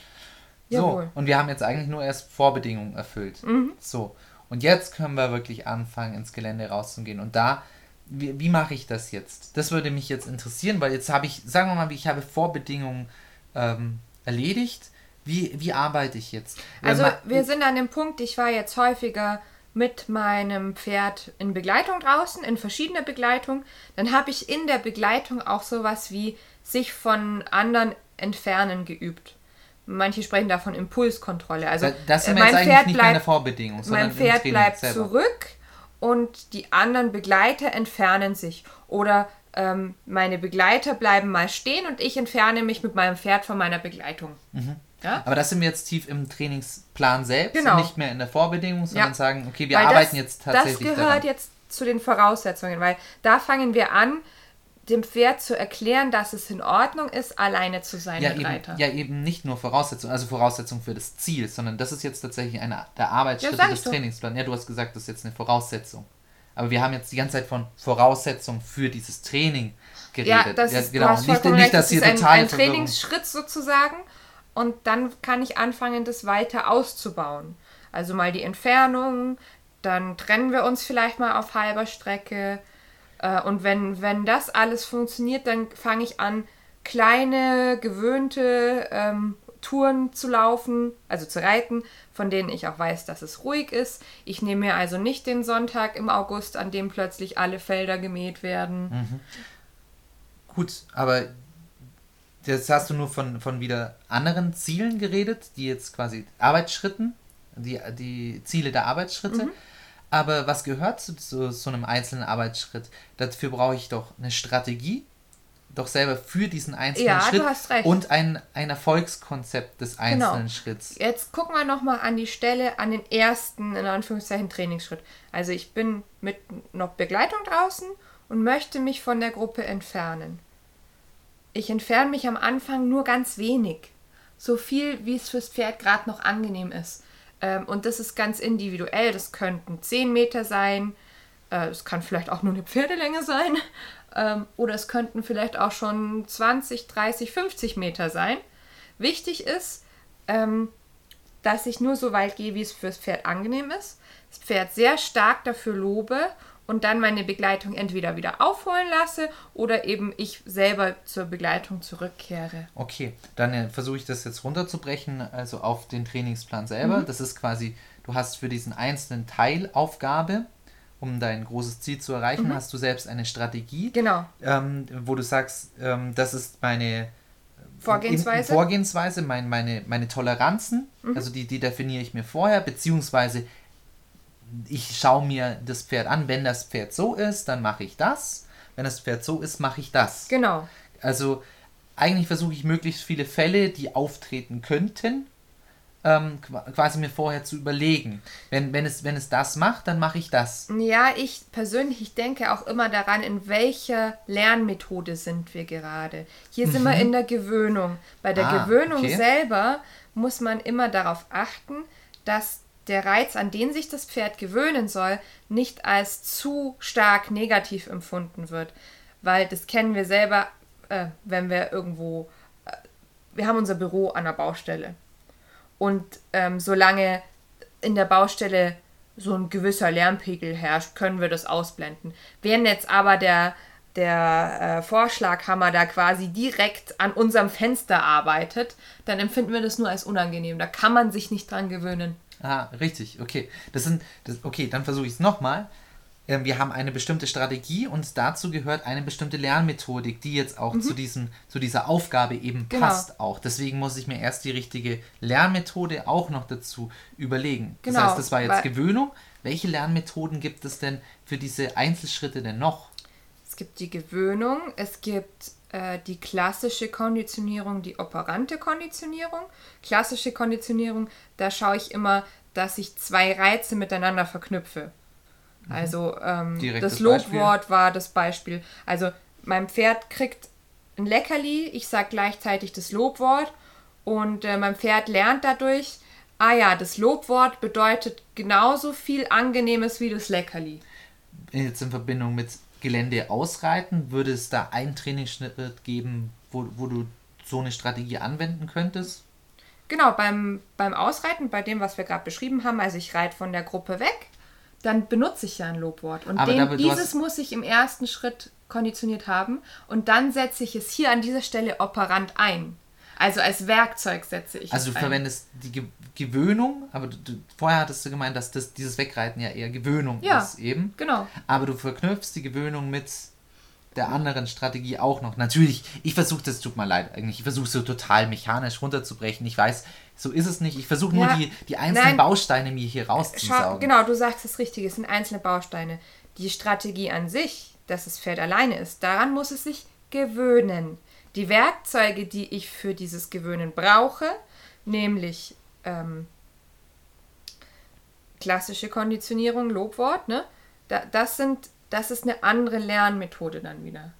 So, Jawohl. und wir haben jetzt eigentlich nur erst Vorbedingungen erfüllt. Mhm. So, und jetzt können wir wirklich anfangen, ins Gelände rauszugehen. Und da, wie, wie mache ich das jetzt? Das würde mich jetzt interessieren, weil jetzt habe ich, sagen wir mal, ich habe Vorbedingungen ähm, erledigt. Wie, wie arbeite ich jetzt? Also wir sind an dem Punkt, ich war jetzt häufiger mit meinem Pferd in Begleitung draußen, in verschiedener Begleitung. Dann habe ich in der Begleitung auch sowas wie sich von anderen entfernen geübt. Manche sprechen davon Impulskontrolle. Also das ist äh, mein Pferd nicht bleibt, eine Vorbedingung, sondern mein Pferd bleibt selber. zurück und die anderen Begleiter entfernen sich. Oder ähm, meine Begleiter bleiben mal stehen und ich entferne mich mit meinem Pferd von meiner Begleitung. Mhm. Ja? Aber das sind wir jetzt tief im Trainingsplan selbst genau. und nicht mehr in der Vorbedingung, sondern ja. sagen, okay, wir weil arbeiten das, jetzt tatsächlich. Das gehört daran. jetzt zu den Voraussetzungen, weil da fangen wir an, dem Pferd zu erklären, dass es in Ordnung ist, alleine zu sein ja, eben, Reiter. Ja, eben nicht nur Voraussetzung, also Voraussetzung für das Ziel, sondern das ist jetzt tatsächlich eine der Arbeitsschritte ja, des Trainingsplans. Ja, du hast gesagt, das ist jetzt eine Voraussetzung. Aber wir haben jetzt die ganze Zeit von Voraussetzung für dieses Training geredet. Ja, das ja, ist, genau. nicht, nicht, recht, dass hier das ist ein, ein Trainingsschritt sozusagen und dann kann ich anfangen, das weiter auszubauen. Also mal die Entfernung, dann trennen wir uns vielleicht mal auf halber Strecke, äh, und wenn, wenn das alles funktioniert, dann fange ich an, kleine, gewöhnte ähm, Touren zu laufen, also zu reiten, von denen ich auch weiß, dass es ruhig ist. Ich nehme mir also nicht den Sonntag im August, an dem plötzlich alle Felder gemäht werden. Mhm. Gut, aber jetzt hast du nur von, von wieder anderen Zielen geredet, die jetzt quasi Arbeitsschritten, die, die Ziele der Arbeitsschritte. Mhm. Aber was gehört zu, zu so einem einzelnen Arbeitsschritt? Dafür brauche ich doch eine Strategie, doch selber für diesen einzelnen ja, Schritt und ein, ein Erfolgskonzept des genau. einzelnen genau. Schritts. Jetzt gucken wir nochmal an die Stelle, an den ersten, in Anführungszeichen, Trainingsschritt. Also ich bin mit noch Begleitung draußen und möchte mich von der Gruppe entfernen. Ich entferne mich am Anfang nur ganz wenig. So viel, wie es fürs Pferd gerade noch angenehm ist. Ähm, und das ist ganz individuell. Das könnten 10 Meter sein, äh, es kann vielleicht auch nur eine Pferdelänge sein. Ähm, oder es könnten vielleicht auch schon 20, 30, 50 Meter sein. Wichtig ist, ähm, dass ich nur so weit gehe, wie es fürs Pferd angenehm ist. Das Pferd sehr stark dafür lobe und dann meine Begleitung entweder wieder aufholen lasse oder eben ich selber zur Begleitung zurückkehre. Okay, dann äh, versuche ich das jetzt runterzubrechen, also auf den Trainingsplan selber. Mhm. Das ist quasi, du hast für diesen einzelnen Teilaufgabe, um dein großes Ziel zu erreichen, mhm. hast du selbst eine Strategie. Genau. Ähm, wo du sagst, ähm, das ist meine Vorgehensweise. Vorgehensweise, mein, meine, meine Toleranzen, mhm. also die, die definiere ich mir vorher, beziehungsweise ich schaue mir das Pferd an. Wenn das Pferd so ist, dann mache ich das. Wenn das Pferd so ist, mache ich das. Genau. Also eigentlich versuche ich möglichst viele Fälle, die auftreten könnten, ähm, quasi mir vorher zu überlegen. Wenn, wenn, es, wenn es das macht, dann mache ich das. Ja, ich persönlich, ich denke auch immer daran, in welcher Lernmethode sind wir gerade. Hier mhm. sind wir mhm. in der Gewöhnung. Bei der ah, Gewöhnung okay. selber muss man immer darauf achten, dass der Reiz, an den sich das Pferd gewöhnen soll, nicht als zu stark negativ empfunden wird. Weil das kennen wir selber, äh, wenn wir irgendwo, äh, wir haben unser Büro an der Baustelle. Und ähm, solange in der Baustelle so ein gewisser Lärmpegel herrscht, können wir das ausblenden. Wenn jetzt aber der, der äh, Vorschlaghammer da quasi direkt an unserem Fenster arbeitet, dann empfinden wir das nur als unangenehm. Da kann man sich nicht dran gewöhnen. Ah, richtig, okay. Das sind, das, okay, dann versuche ich es nochmal. Ähm, wir haben eine bestimmte Strategie und dazu gehört eine bestimmte Lernmethodik, die jetzt auch mhm. zu, diesen, zu dieser Aufgabe eben genau. passt auch. Deswegen muss ich mir erst die richtige Lernmethode auch noch dazu überlegen. Genau, das heißt, das war jetzt Gewöhnung. Welche Lernmethoden gibt es denn für diese Einzelschritte denn noch? es gibt die Gewöhnung, es gibt äh, die klassische Konditionierung, die operante Konditionierung. Klassische Konditionierung, da schaue ich immer, dass ich zwei Reize miteinander verknüpfe. Also ähm, das Lobwort war das Beispiel. Also mein Pferd kriegt ein Leckerli, ich sage gleichzeitig das Lobwort und äh, mein Pferd lernt dadurch, ah ja, das Lobwort bedeutet genauso viel Angenehmes wie das Leckerli. Jetzt in Verbindung mit Gelände ausreiten, würde es da einen Trainingsschritt geben, wo, wo du so eine Strategie anwenden könntest? Genau, beim, beim Ausreiten, bei dem, was wir gerade beschrieben haben, also ich reite von der Gruppe weg, dann benutze ich ja ein Lobwort. Und den, da- du dieses hast- muss ich im ersten Schritt konditioniert haben und dann setze ich es hier an dieser Stelle operant ein. Also als Werkzeug setze ich Also du ein. verwendest die Ge Gewöhnung, aber du, du, vorher hattest du gemeint, dass das, dieses Wegreiten ja eher Gewöhnung Ja. ist eben. Genau. Aber du verknüpfst die Gewöhnung mit der anderen Strategie auch noch. Natürlich, ich versuche das, tut mir leid eigentlich, ich versuche so total mechanisch runterzubrechen. Ich weiß, so ist es nicht. Ich versuche nur Ja. die, die einzelnen Nein. Bausteine mir hier Schau, rauszusaugen. genau, du sagst das Richtige, es sind einzelne Bausteine. Die Strategie an sich, dass das Pferd alleine ist, daran muss es sich gewöhnen. Die Werkzeuge, die ich für dieses Gewöhnen brauche, nämlich ähm, klassische Konditionierung, Lobwort, ne? Da, das sind, das ist eine andere Lernmethode dann wieder.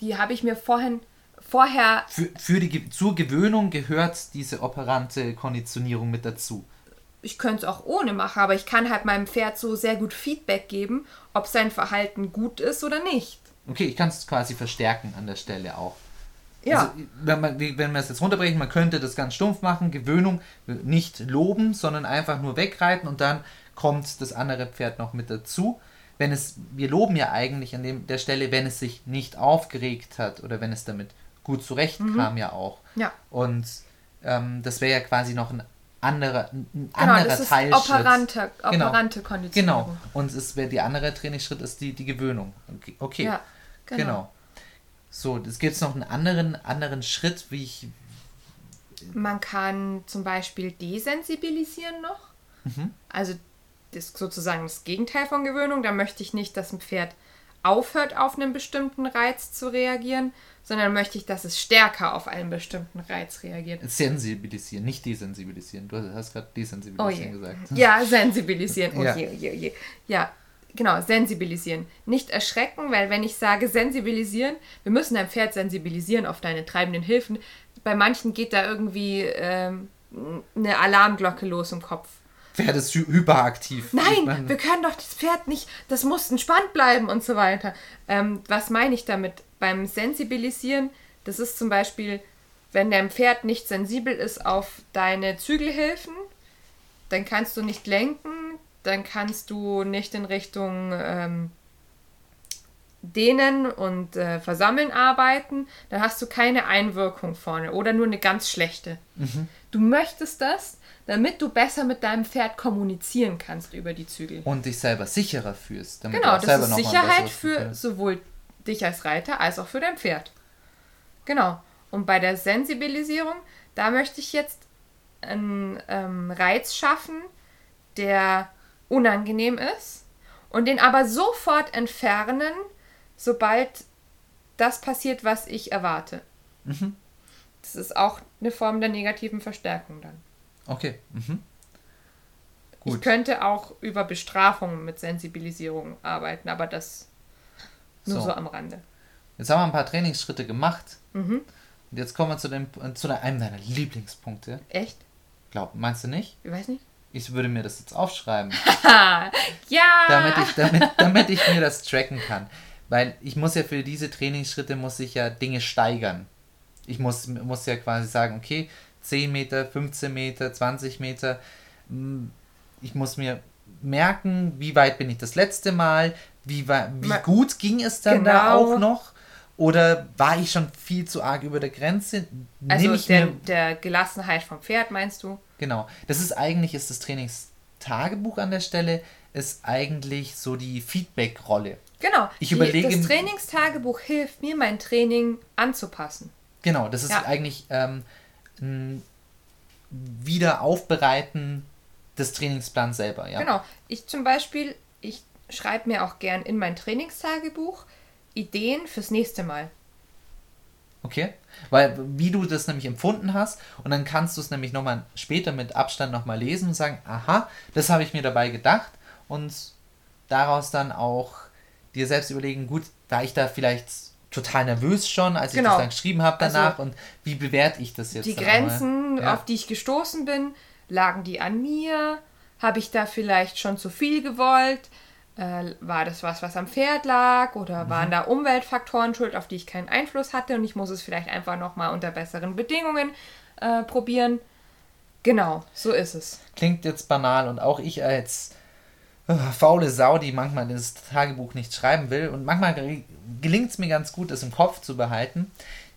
Die habe ich mir vorhin, vorher Für, für die, zur Gewöhnung gehört diese operante Konditionierung mit dazu. ich könnte es auch ohne machen, aber ich kann halt meinem Pferd so sehr gut Feedback geben, ob sein Verhalten gut ist oder nicht. Okay, ich kann es quasi verstärken an der Stelle auch. Ja. Also, wenn, man, wenn wir es jetzt runterbrechen, man könnte das ganz stumpf machen, Gewöhnung, nicht loben, sondern einfach nur wegreiten und dann kommt das andere Pferd noch mit dazu. Wenn es, wir loben ja eigentlich an dem, der Stelle, wenn es sich nicht aufgeregt hat oder wenn es damit gut zurechtkam ja auch. Ja. Und ähm, das wäre ja quasi noch ein anderer, ein Genau, anderer das ist Teilschritt. operante, Genau. operante Konditionierung. Genau. Und es wäre die andere Trainingsschritt ist die, die Gewöhnung. Okay. okay. Ja, genau. genau. So, es gibt noch einen anderen, anderen Schritt, wie ich. Man kann zum Beispiel desensibilisieren noch. Mhm. Also das ist sozusagen das Gegenteil von Gewöhnung. Da möchte ich nicht, dass ein Pferd aufhört, auf einen bestimmten Reiz zu reagieren, sondern möchte ich, dass es stärker auf einen bestimmten Reiz reagiert. Sensibilisieren, nicht desensibilisieren. Du hast gerade Oh desensibilisieren je. gesagt. Ja, sensibilisieren. Oh Ja. je, oh je, oh je. Ja, genau, sensibilisieren. Nicht erschrecken, weil wenn ich sage sensibilisieren, wir müssen dein Pferd sensibilisieren auf deine treibenden Hilfen. Bei manchen geht da irgendwie ähm, eine Alarmglocke los im Kopf. Pferd ist hy hyperaktiv. Nein, wir können doch das Pferd nicht, das muss entspannt bleiben und so weiter. Ähm, was meine ich damit? Beim Sensibilisieren, das ist zum Beispiel, wenn dein Pferd nicht sensibel ist auf deine Zügelhilfen, dann kannst du nicht lenken, dann kannst du nicht in Richtung ähm, Dehnen und äh, Versammeln arbeiten, dann hast du keine Einwirkung vorne oder nur eine ganz schlechte. Du möchtest das, damit du besser mit deinem Pferd kommunizieren kannst über die Zügel. und dich selber sicherer fühlst. Genau, das ist Sicherheit für sowohl dich als Reiter als auch für dein Pferd. Genau. Und bei der Sensibilisierung, da möchte ich jetzt einen ähm, Reiz schaffen, der unangenehm ist und den aber sofort entfernen, sobald das passiert, was ich erwarte. Mhm. Das ist auch eine Form der negativen Verstärkung dann. Okay. Mhm. Ich Gut. könnte auch über Bestrafung mit Sensibilisierung arbeiten, aber das nur So. so, am Rande. Jetzt haben wir ein paar Trainingsschritte gemacht. Mhm. Und jetzt kommen wir zu, dem, äh, zu einem deiner Lieblingspunkte. Echt? Glaub, meinst du nicht? Ich weiß nicht. Ich würde mir das jetzt aufschreiben. ja! damit ich, damit, damit ich mir das tracken kann. Weil ich muss ja für diese Trainingsschritte muss ich ja Dinge steigern. Ich muss, muss ja quasi sagen, okay, 10 Meter, 15 Meter, 20 Meter. mm, Ich muss mir merken, wie weit bin ich das letzte Mal, wie, wie gut ging es dann da Genau. auch noch? Oder war ich schon viel zu arg über der Grenze? also Nehm ich der, der Gelassenheit vom Pferd, meinst du? Genau. Das ist eigentlich, ist das Trainingstagebuch an der Stelle, ist eigentlich so die Feedback-Rolle. Genau. Ich überlege- Das Trainingstagebuch hilft mir, mein Training anzupassen. Genau, das ist Ja. eigentlich ähm, ein Wiederaufbereiten des Trainingsplans selber, ja. Genau. Ich zum Beispiel, ich schreibe mir auch gern in mein Trainingstagebuch Ideen fürs nächste Mal. Okay? Weil, wie du das nämlich empfunden hast, und dann kannst du es nämlich nochmal später mit Abstand nochmal lesen und sagen, aha, das habe ich mir dabei gedacht und daraus dann auch dir selbst überlegen, gut, war ich da vielleicht total nervös schon, als genau. ich das dann geschrieben habe danach also, und wie bewerte ich das jetzt? Die Grenzen, ja. auf die ich gestoßen bin, lagen die an mir? Habe ich da vielleicht schon zu viel gewollt? Äh, war das was, was am Pferd lag? Oder mhm. waren da Umweltfaktoren schuld, auf die ich keinen Einfluss hatte und ich muss es vielleicht einfach nochmal unter besseren Bedingungen äh, probieren? Genau, so ist es. Klingt jetzt banal und auch ich als äh, faule Sau, die manchmal das Tagebuch nicht schreiben will und manchmal gelingt es mir ganz gut, das im Kopf zu behalten.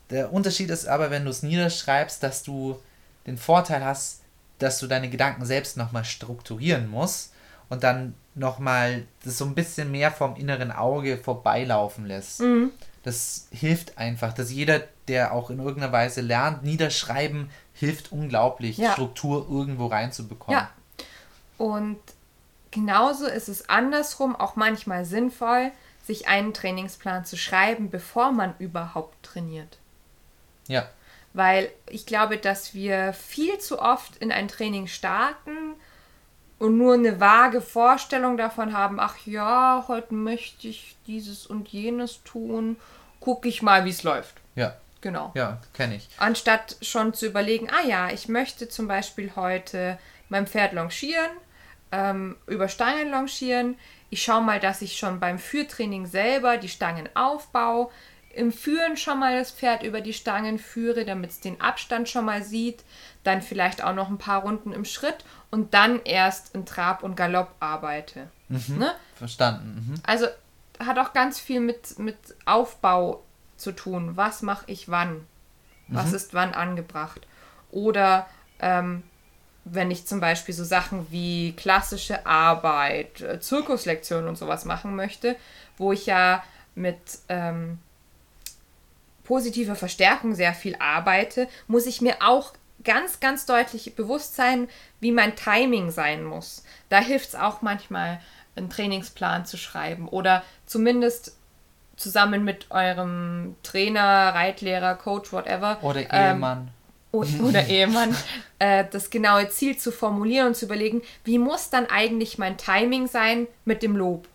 Der Unterschied ist aber, wenn du es niederschreibst, dass du den Vorteil hast, dass du deine Gedanken selbst nochmal strukturieren musst und dann nochmal das so ein bisschen mehr vom inneren Auge vorbeilaufen lässt. Mhm. Das hilft einfach, dass jeder, der auch in irgendeiner Weise lernt, niederschreiben hilft unglaublich, ja. Struktur irgendwo reinzubekommen. Ja. Und genauso ist es andersrum auch manchmal sinnvoll, sich einen Trainingsplan zu schreiben, bevor man überhaupt trainiert. Ja. Weil ich glaube, dass wir viel zu oft in ein Training starten und nur eine vage Vorstellung davon haben, ach ja, heute möchte ich dieses und jenes tun, gucke ich mal, wie es läuft. Ja. Genau. Ja, kenne ich. Anstatt schon zu überlegen, ah ja, ich möchte zum Beispiel heute mein Pferd longieren, ähm, über Stangen longieren. Ich schaue mal, dass ich schon beim Führtraining selber die Stangen aufbaue, im Führen schon mal das Pferd über die Stangen führe, damit es den Abstand schon mal sieht, dann vielleicht auch noch ein paar Runden im Schritt und dann erst in Trab und Galopp arbeite. Mhm, ne? Verstanden. Mhm. Also hat auch ganz viel mit, mit Aufbau zu tun. Was mache ich wann? Was mhm. ist wann angebracht? Oder ähm, wenn ich zum Beispiel so Sachen wie klassische Arbeit, äh, Zirkuslektionen und sowas machen möchte, wo ich ja mit ähm, positiver Verstärkung sehr viel arbeite, muss ich mir auch ganz, ganz deutlich bewusst sein, wie mein Timing sein muss. Da hilft es auch manchmal, einen Trainingsplan zu schreiben oder zumindest zusammen mit eurem Trainer, Reitlehrer, Coach, whatever. Oder ähm, Ehemann. Ähm, oder Ehemann, äh, das genaue Ziel zu formulieren und zu überlegen, wie muss dann eigentlich mein Timing sein mit dem Lob.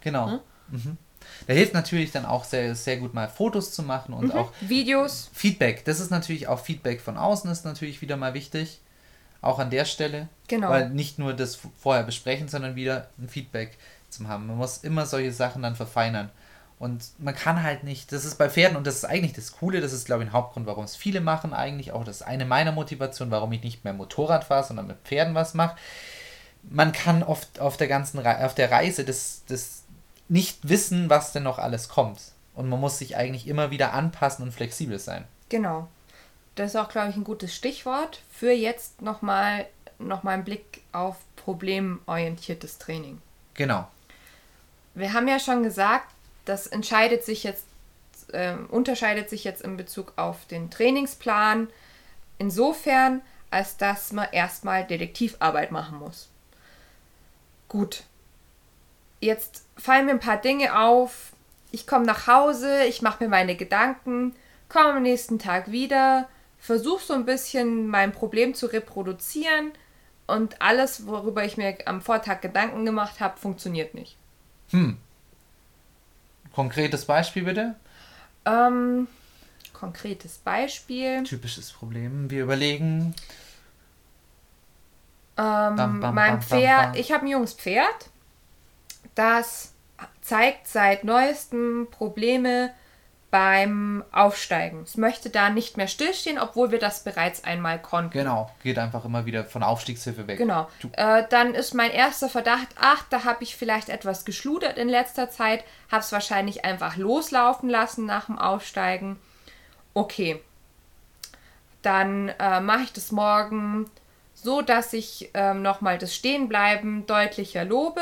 Genau. Hm? Mhm. Da hilft natürlich dann auch sehr, sehr gut mal Fotos zu machen und mhm. auch Videos. Feedback. Das ist natürlich auch Feedback von außen ist natürlich wieder mal wichtig. Auch an der Stelle. Genau. Weil nicht nur das vorher besprechen, sondern wieder ein Feedback zu haben. Man muss immer solche Sachen dann verfeinern. Und man kann halt nicht, das ist bei Pferden und das ist eigentlich das Coole, das ist glaube ich ein Hauptgrund, warum es viele machen eigentlich, auch das ist eine meiner Motivationen, warum ich nicht mehr Motorrad fahre, sondern mit Pferden was mache. Man kann oft auf der ganzen Re auf der Reise das, das nicht wissen, was denn noch alles kommt. Und man muss sich eigentlich immer wieder anpassen und flexibel sein. Genau. Das ist auch, glaube ich, ein gutes Stichwort für jetzt nochmal noch mal einen Blick auf problemorientiertes Training. Genau. Wir haben ja schon gesagt, das entscheidet sich jetzt, äh, unterscheidet sich jetzt in Bezug auf den Trainingsplan insofern, als dass man erstmal Detektivarbeit machen muss. Gut, jetzt fallen mir ein paar Dinge auf. Ich komme nach Hause, ich mache mir meine Gedanken, komme am nächsten Tag wieder, versuche so ein bisschen mein Problem zu reproduzieren und alles, worüber ich mir am Vortag Gedanken gemacht habe, funktioniert nicht. Hm. Konkretes Beispiel bitte? Ähm, konkretes Beispiel. Typisches Problem. Wir überlegen. Ähm, bam, bam, mein bam, Pferd, ich habe ein junges Pferd das zeigt seit neuestem Probleme beim Aufsteigen. Es möchte da nicht mehr stillstehen, obwohl wir das bereits einmal konnten. Genau, geht einfach immer wieder von Aufstiegshilfe weg. Genau. Äh, dann ist mein erster Verdacht, ach, da habe ich vielleicht etwas geschludert in letzter Zeit, habe es wahrscheinlich einfach loslaufen lassen nach dem Aufsteigen. Okay. Dann äh, mache ich das morgen so, dass ich äh, nochmal das Stehenbleiben deutlicher lobe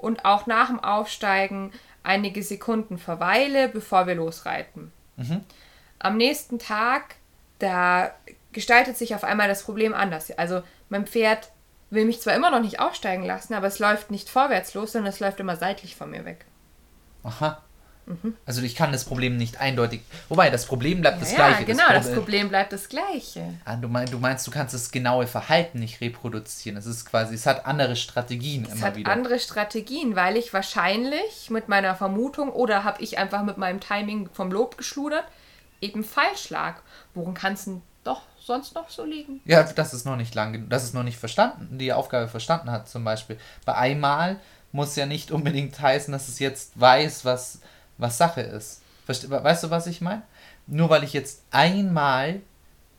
und auch nach dem Aufsteigen einige Sekunden verweile, bevor wir losreiten. Mhm. Am nächsten Tag, da gestaltet sich auf einmal das Problem anders. Also mein Pferd will mich zwar immer noch nicht aufsteigen lassen, aber es läuft nicht vorwärts los, sondern es läuft immer seitlich von mir weg. Aha. Also ich kann das Problem nicht eindeutig. Wobei, das Problem bleibt Ja, das ja, gleiche. genau, Pro- das Problem bleibt das gleiche. Ah, du, mein, du meinst, du kannst das genaue Verhalten nicht reproduzieren. Es ist quasi, es hat andere Strategien Es immer hat wieder. andere Strategien, weil ich wahrscheinlich mit meiner Vermutung oder habe ich einfach mit meinem Timing vom Lob geschludert, eben falsch lag. Worum kann es denn doch sonst noch so liegen? Ja, das ist noch nicht lang, das ist noch nicht verstanden, die Aufgabe verstanden hat zum Beispiel. Bei einmal muss ja nicht unbedingt heißen, dass es jetzt weiß, was, was Sache ist. Verste weißt du, was ich meine? Nur weil ich jetzt einmal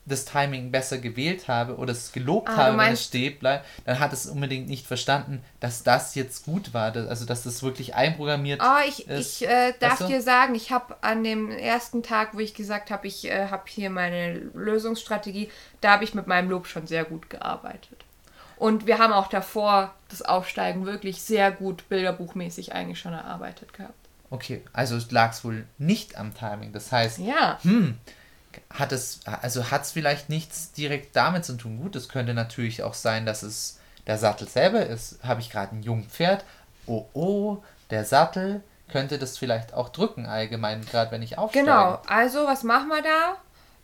das Timing besser gewählt habe oder es gelobt Ah, habe, wenn es steht bleibt, dann hat es unbedingt nicht verstanden, dass das jetzt gut war. Also, dass das wirklich einprogrammiert Oh, ich, ist. ich äh, darf Weißt du? dir sagen, ich habe an dem ersten Tag, wo ich gesagt habe, ich äh, habe hier meine Lösungsstrategie, da habe ich mit meinem Lob schon sehr gut gearbeitet. Und wir haben auch davor das Aufsteigen wirklich sehr gut bilderbuchmäßig eigentlich schon erarbeitet gehabt. Okay, also lag es wohl nicht am Timing. Das heißt, Ja. hm, hat es, also hat es vielleicht nichts direkt damit zu tun. Gut, es könnte natürlich auch sein, dass es der Sattel selber ist. Habe ich gerade ein Jungpferd? Oh oh, der Sattel könnte das vielleicht auch drücken allgemein, gerade wenn ich aufsteige. Genau, also was machen wir da?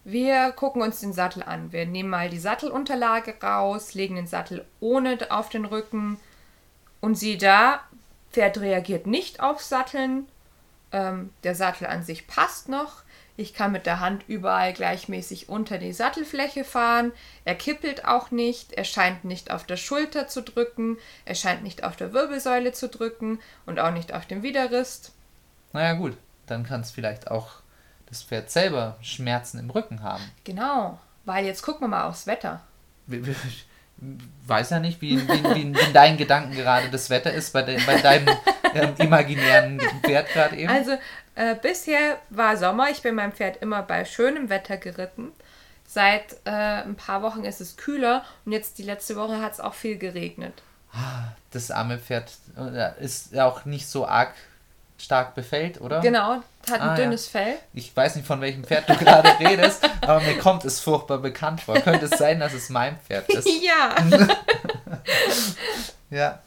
Wir gucken uns den Sattel an. Wir nehmen mal die Sattelunterlage raus, legen den Sattel ohne auf den Rücken und sieh da, Pferd reagiert nicht auf Satteln. Ähm, der Sattel an sich passt noch. Ich kann mit der Hand überall gleichmäßig unter die Sattelfläche fahren. Er kippelt auch nicht. Er scheint nicht auf der Schulter zu drücken. Er scheint nicht auf der Wirbelsäule zu drücken und auch nicht auf dem Widerrist. Naja gut, dann kann es vielleicht auch das Pferd selber Schmerzen im Rücken haben. Genau, weil jetzt gucken wir mal aufs Wetter. Weiß ja nicht, wie, wie, wie in deinen Gedanken gerade das Wetter ist bei, de, bei deinem ähm, imaginären Pferd gerade eben. Also äh, bisher war Sommer, ich bin meinem Pferd immer bei schönem Wetter geritten. Seit äh, ein paar Wochen ist es kühler und jetzt die letzte Woche hat es auch viel geregnet. das arme Pferd äh, ist ja auch nicht so arg stark befällt, oder? Genau, hat ein Ah, ja. dünnes Fell. Ich weiß nicht, von welchem Pferd du gerade redest, aber mir kommt es furchtbar bekannt vor. Könnte es sein, dass es mein Pferd ist? ja. Ja.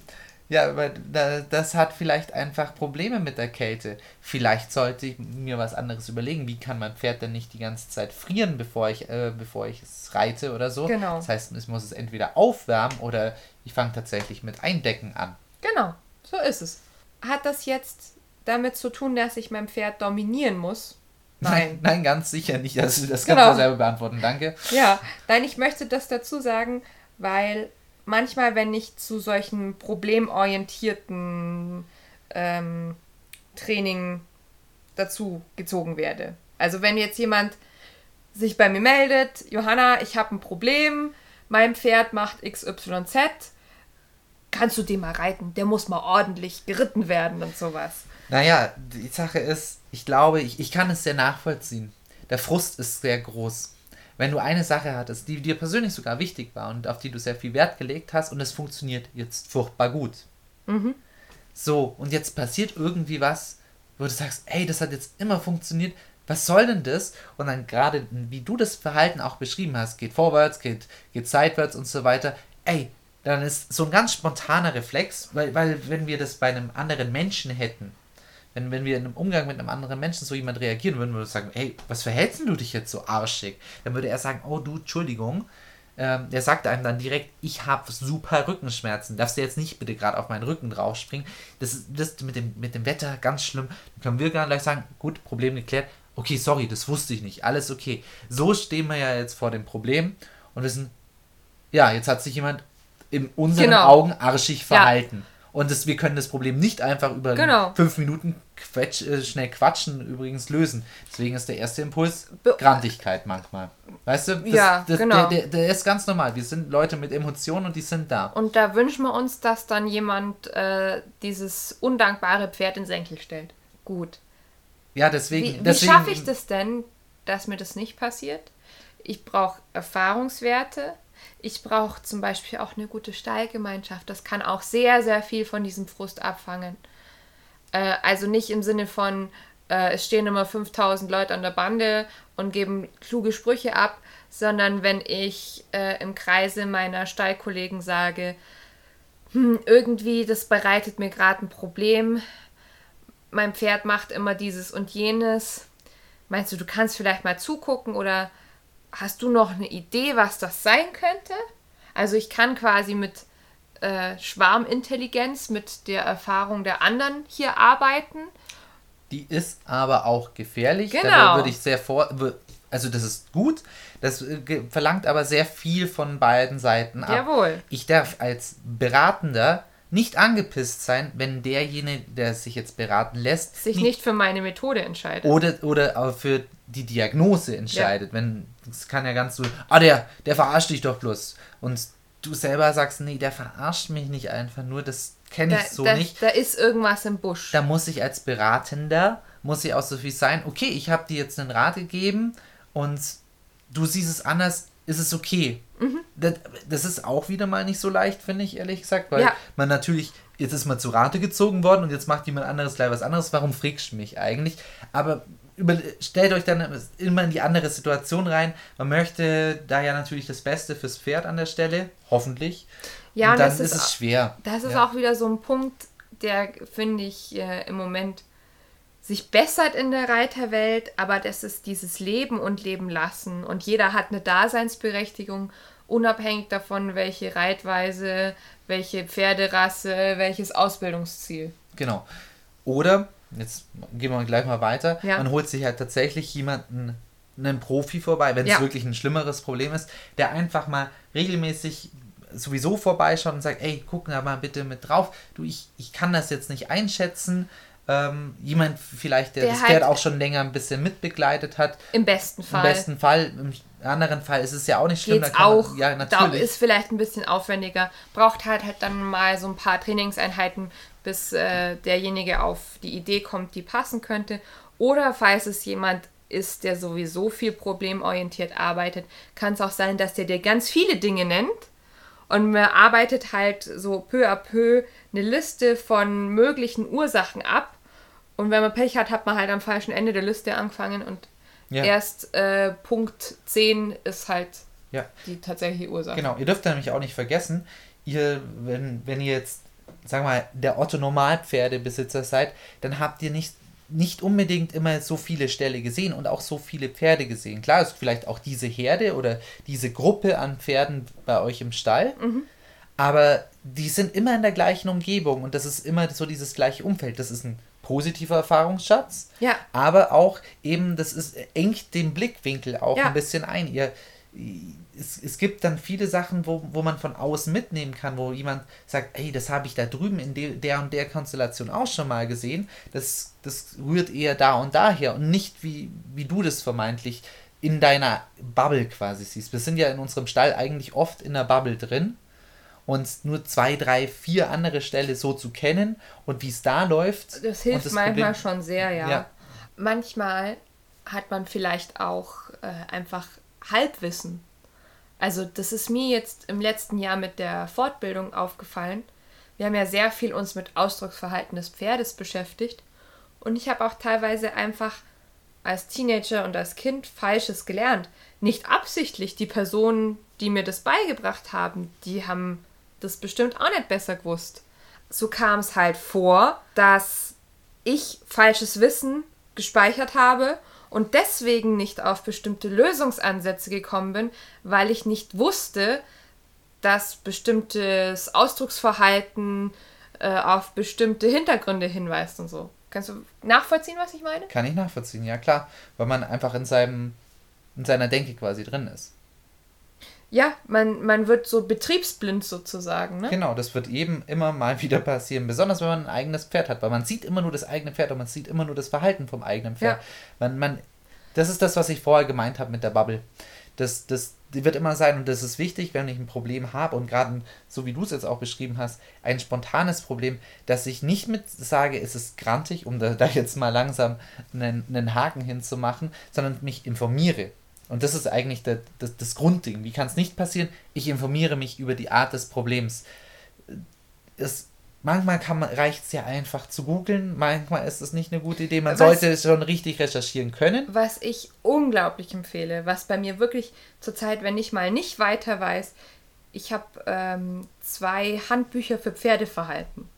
Ja, aber da- das hat vielleicht einfach Probleme mit der Kälte. Vielleicht sollte ich mir was anderes überlegen. Wie kann mein Pferd denn nicht die ganze Zeit frieren, bevor ich, äh, bevor ich es reite oder so? Genau. Das heißt, ich muss es entweder aufwärmen oder ich fange tatsächlich mit Eindecken an. Genau, so ist es. Hat das jetzt damit zu tun, dass ich mein Pferd dominieren muss? Nein. Nein, ganz sicher nicht. Also, das kannst Genau. du selber beantworten. Danke. Ja, nein, ich möchte das dazu sagen, weil manchmal, wenn ich zu solchen problemorientierten ähm, Training dazu gezogen werde. Also wenn jetzt jemand sich bei mir meldet, Johanna, ich habe ein Problem, mein Pferd macht XYZ, kannst du den mal reiten? Der muss mal ordentlich geritten werden und sowas. Naja, die Sache ist, ich glaube, ich, ich kann es sehr nachvollziehen. Der Frust ist sehr groß. Wenn du eine Sache hattest, die dir persönlich sogar wichtig war und auf die du sehr viel Wert gelegt hast und es funktioniert jetzt furchtbar gut. So, und jetzt passiert irgendwie was, wo du sagst, ey, das hat jetzt immer funktioniert, was soll denn das? Und dann gerade, wie du das Verhalten auch beschrieben hast, geht vorwärts, geht, geht seitwärts und so weiter, ey, dann ist so ein ganz spontaner Reflex, weil, weil wenn wir das bei einem anderen Menschen hätten, wenn, wenn wir in einem Umgang mit einem anderen Menschen so jemand reagieren würden, würde ich sagen, hey, was verhältst du dich jetzt so arschig? Dann würde er sagen, oh du, Entschuldigung. Ähm, der sagt einem dann direkt, ich habe super Rückenschmerzen. Darfst du jetzt nicht bitte gerade auf meinen Rücken draufspringen? Das ist das mit dem, mit dem Wetter ganz schlimm. Dann können wir gar gleich sagen, gut, Problem geklärt. Okay, sorry, das wusste ich nicht. Alles okay. So stehen wir ja jetzt vor dem Problem und wissen, ja, jetzt hat sich jemand in unseren Genau. Augen arschig verhalten. Und das, wir können das Problem nicht einfach über Genau. fünf Minuten quetsch, äh, schnell quatschen übrigens lösen. Deswegen ist der erste Impuls Be- Grantigkeit manchmal. Weißt du? Das, Ja, das, genau. Der, der, der ist ganz normal. Wir sind Leute mit Emotionen und die sind da. Und da wünschen wir uns, dass dann jemand äh, dieses undankbare Pferd in Senkel stellt. Gut. Ja, deswegen. Wie, wie deswegen schaffe ich das denn, dass mir das nicht passiert? Ich brauche Erfahrungswerte. Ich brauche zum Beispiel auch eine gute Stallgemeinschaft. Das kann auch sehr, sehr viel von diesem Frust abfangen. Äh, also nicht im Sinne von, äh, es stehen immer 5000 Leute an der Bande und geben kluge Sprüche ab, sondern wenn ich äh, im Kreise meiner Stallkollegen sage, hm, irgendwie, das bereitet mir gerade ein Problem, mein Pferd macht immer dieses und jenes. Meinst du, du kannst vielleicht mal zugucken oder hast du noch eine Idee, was das sein könnte? Also ich kann quasi mit äh, Schwarmintelligenz, mit der Erfahrung der anderen hier arbeiten. Die ist aber auch gefährlich. Genau. Da würde ich sehr vor. Also das ist gut. Das äh, verlangt aber sehr viel von beiden Seiten ab. Jawohl. Ich darf als Beratender nicht angepisst sein, wenn derjenige, der sich jetzt beraten lässt, Sich nicht nicht für meine Methode entscheidet. oder, oder auch für die Diagnose entscheidet. Wenn es kann ja ganz so, ah, der, der verarscht dich doch bloß. Und du selber sagst, nee, der verarscht mich nicht einfach nur, das kenne Da, ich so da, nicht. da ist irgendwas im Busch. Da muss ich als Beratender, muss ich auch so viel sein, okay, ich habe dir jetzt einen Rat gegeben und du siehst es anders, ist es okay. Mhm. Das, das ist auch wieder mal nicht so leicht, finde ich, ehrlich gesagt, weil Ja. man natürlich, jetzt ist man zu Rate gezogen worden und jetzt macht jemand anderes gleich was anderes, warum fragst du mich eigentlich? Aber über, stellt euch dann immer in die andere Situation rein. Man möchte da ja natürlich das Beste fürs Pferd an der Stelle, hoffentlich. Ja, und dann das ist ist es schwer. Das ist ja. auch wieder so ein Punkt, der, finde ich, äh, im Moment sich bessert in der Reiterwelt, aber das ist dieses Leben und Leben lassen. Und jeder hat eine Daseinsberechtigung, unabhängig davon, welche Reitweise, welche Pferderasse, welches Ausbildungsziel. Genau. Oder, jetzt gehen wir gleich mal weiter, Ja. man holt sich halt tatsächlich jemanden, einen Profi vorbei, wenn es Ja. wirklich ein schlimmeres Problem ist, der einfach mal regelmäßig sowieso vorbeischaut und sagt, ey, guck da mal bitte mit drauf. Du, ich, ich kann das jetzt nicht einschätzen. Ähm, jemand vielleicht, der, Der das halt- Pferd auch schon länger ein bisschen mitbegleitet hat. Im besten Fall. Im besten Fall, im anderen Fall ist es ja auch nicht schlimm. geht's kann man- auch. ja, Da natürlich. ist vielleicht ein bisschen aufwendiger. Braucht halt halt dann mal so ein paar Trainingseinheiten, bis äh, derjenige auf die Idee kommt, die passen könnte. Oder falls es jemand ist, der sowieso viel problemorientiert arbeitet, kann es auch sein, dass der dir ganz viele Dinge nennt. Und man arbeitet halt so peu à peu eine Liste von möglichen Ursachen ab. Und wenn man Pech hat, hat man halt am falschen Ende der Liste angefangen und Ja. erst äh, Punkt 10 ist halt ja. die tatsächliche Ursache. Genau, ihr dürft nämlich auch nicht vergessen, ihr, wenn, wenn ihr jetzt, sagen wir mal, der Otto-Normal-Pferdebesitzer seid, dann habt ihr nicht, nicht unbedingt immer so viele Ställe gesehen und auch so viele Pferde gesehen. Klar, ist vielleicht auch diese Herde oder diese Gruppe an Pferden bei euch im Stall, aber die sind immer in der gleichen Umgebung und das ist immer so dieses gleiche Umfeld. Das ist ein positiver Erfahrungsschatz. Ja. Aber auch eben, das ist engt den Blickwinkel auch Ja. ein bisschen ein. Ihr, es, es gibt dann viele Sachen, wo, wo man von außen mitnehmen kann, wo jemand sagt, ey, das habe ich da drüben in de, der und der Konstellation auch schon mal gesehen. Das, das rührt eher da und daher und nicht wie, wie du das vermeintlich in deiner Bubble quasi siehst. Wir sind ja in unserem Stall eigentlich oft in der Bubble drin und nur zwei, drei, vier andere Ställe so zu kennen und wie es da läuft. Das hilft das manchmal Problem- schon sehr, ja. Ja. Manchmal hat man vielleicht auch äh, einfach Halbwissen. Also das ist mir jetzt im letzten Jahr mit der Fortbildung aufgefallen. Wir haben ja sehr viel uns mit Ausdrucksverhalten des Pferdes beschäftigt. Und ich habe auch teilweise einfach als Teenager und als Kind Falsches gelernt. Nicht absichtlich. Die Personen, die mir das beigebracht haben, die haben das bestimmt auch nicht besser gewusst. So kam es halt vor, dass ich falsches Wissen gespeichert habe und deswegen nicht auf bestimmte Lösungsansätze gekommen bin, weil ich nicht wusste, dass bestimmtes Ausdrucksverhalten äh, auf bestimmte Hintergründe hinweist und so. Kannst du nachvollziehen, was ich meine? Kann ich nachvollziehen, ja klar. Weil man einfach in seinem, in seiner Denke quasi drin ist. Ja, man, man wird so betriebsblind sozusagen, ne? Genau, das wird eben immer mal wieder passieren. Besonders wenn man ein eigenes Pferd hat, weil man sieht immer nur das eigene Pferd und man sieht immer nur das Verhalten vom eigenen Pferd. Ja. Man, man, das ist das, was ich vorher gemeint habe mit der Bubble. Das, das die wird immer sein und das ist wichtig, wenn ich ein Problem habe und gerade so wie du es jetzt auch beschrieben hast, ein spontanes Problem, dass ich nicht mit sage, es ist grantig, um da, da jetzt mal langsam einen, einen Haken hinzumachen, sondern mich informiere. Und das ist eigentlich der, das, das Grundding. Wie kann es nicht passieren? Ich informiere mich über die Art des Problems. Es, manchmal reicht es ja einfach zu googeln, manchmal ist es nicht eine gute Idee. Man Was- sollte schon richtig recherchieren können. Was ich unglaublich empfehle, was bei mir wirklich zurzeit, wenn ich mal nicht weiter weiß, ich habe ähm, zwei Handbücher für Pferdeverhalten.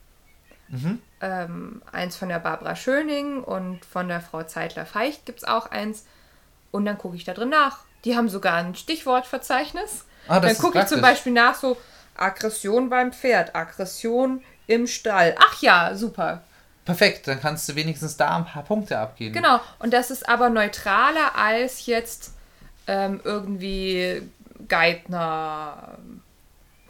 Ähm, eins von der Barbara Schöning und von der Frau Zeitler-Feicht gibt es auch eins. Und dann gucke ich da drin nach. Die haben sogar ein Stichwortverzeichnis. Ah, das dann gucke ich zum. Beispiel nach so Aggression beim Pferd, Aggression im Stall. Ach ja, super. Perfekt, dann kannst du wenigstens da ein paar Punkte abgeben. Genau. Und das ist aber neutraler als jetzt ähm, irgendwie Geithner,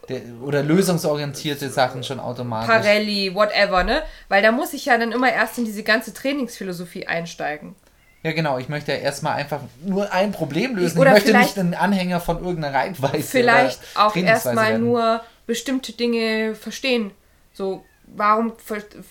Der, oder lösungsorientierte Sachen schon automatisch. Parelli, whatever, ne? Weil da muss ich ja dann immer erst in diese ganze Trainingsphilosophie einsteigen. Ja, genau. Ich möchte ja erstmal einfach nur ein Problem lösen. Oder ich möchte vielleicht- nicht ein Anhänger von irgendeiner Reitweise. Vielleicht auch erstmal nur bestimmte Dinge verstehen. So, warum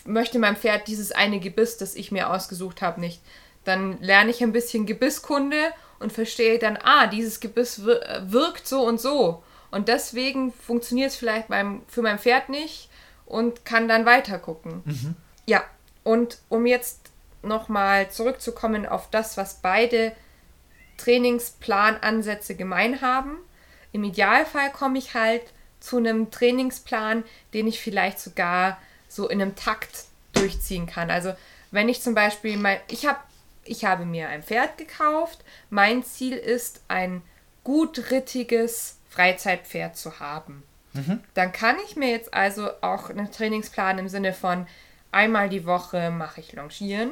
möchte mein Pferd dieses eine Gebiss, das ich mir ausgesucht habe, nicht? Dann lerne ich ein bisschen Gebisskunde und verstehe dann, ah, dieses Gebiss wir wirkt so und so. Und deswegen funktioniert es vielleicht beim, für mein Pferd nicht und kann dann weiter gucken. Ja, und um jetzt nochmal zurückzukommen auf das, was beide Trainingsplanansätze gemein haben. Im Idealfall komme ich halt zu einem Trainingsplan, den ich vielleicht sogar so in einem Takt durchziehen kann. Also wenn ich zum Beispiel mein, ich habe ich habe mir ein Pferd gekauft. Mein Ziel ist, ein gut rittiges Freizeitpferd zu haben. Dann kann ich mir jetzt also auch einen Trainingsplan im Sinne von einmal die Woche mache ich Longieren,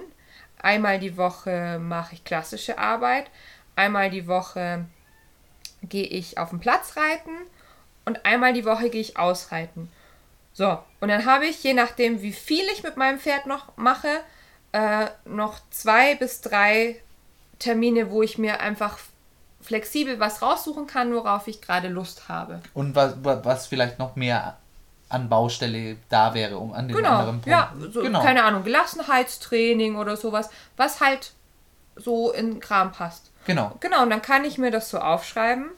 einmal die Woche mache ich klassische Arbeit, einmal die Woche gehe ich auf den Platz reiten und einmal die Woche gehe ich ausreiten. So, und dann habe ich, je nachdem, wie viel ich mit meinem Pferd noch mache, äh, noch zwei bis drei Termine, wo ich mir einfach flexibel was raussuchen kann, worauf ich gerade Lust habe. Und was, was vielleicht noch mehr an Baustelle da wäre, um an den Genau, anderen Punkten. ja, so, genau. keine Ahnung, Gelassenheitstraining oder sowas, was halt so in Kram passt. genau. Genau, und dann kann ich mir das so aufschreiben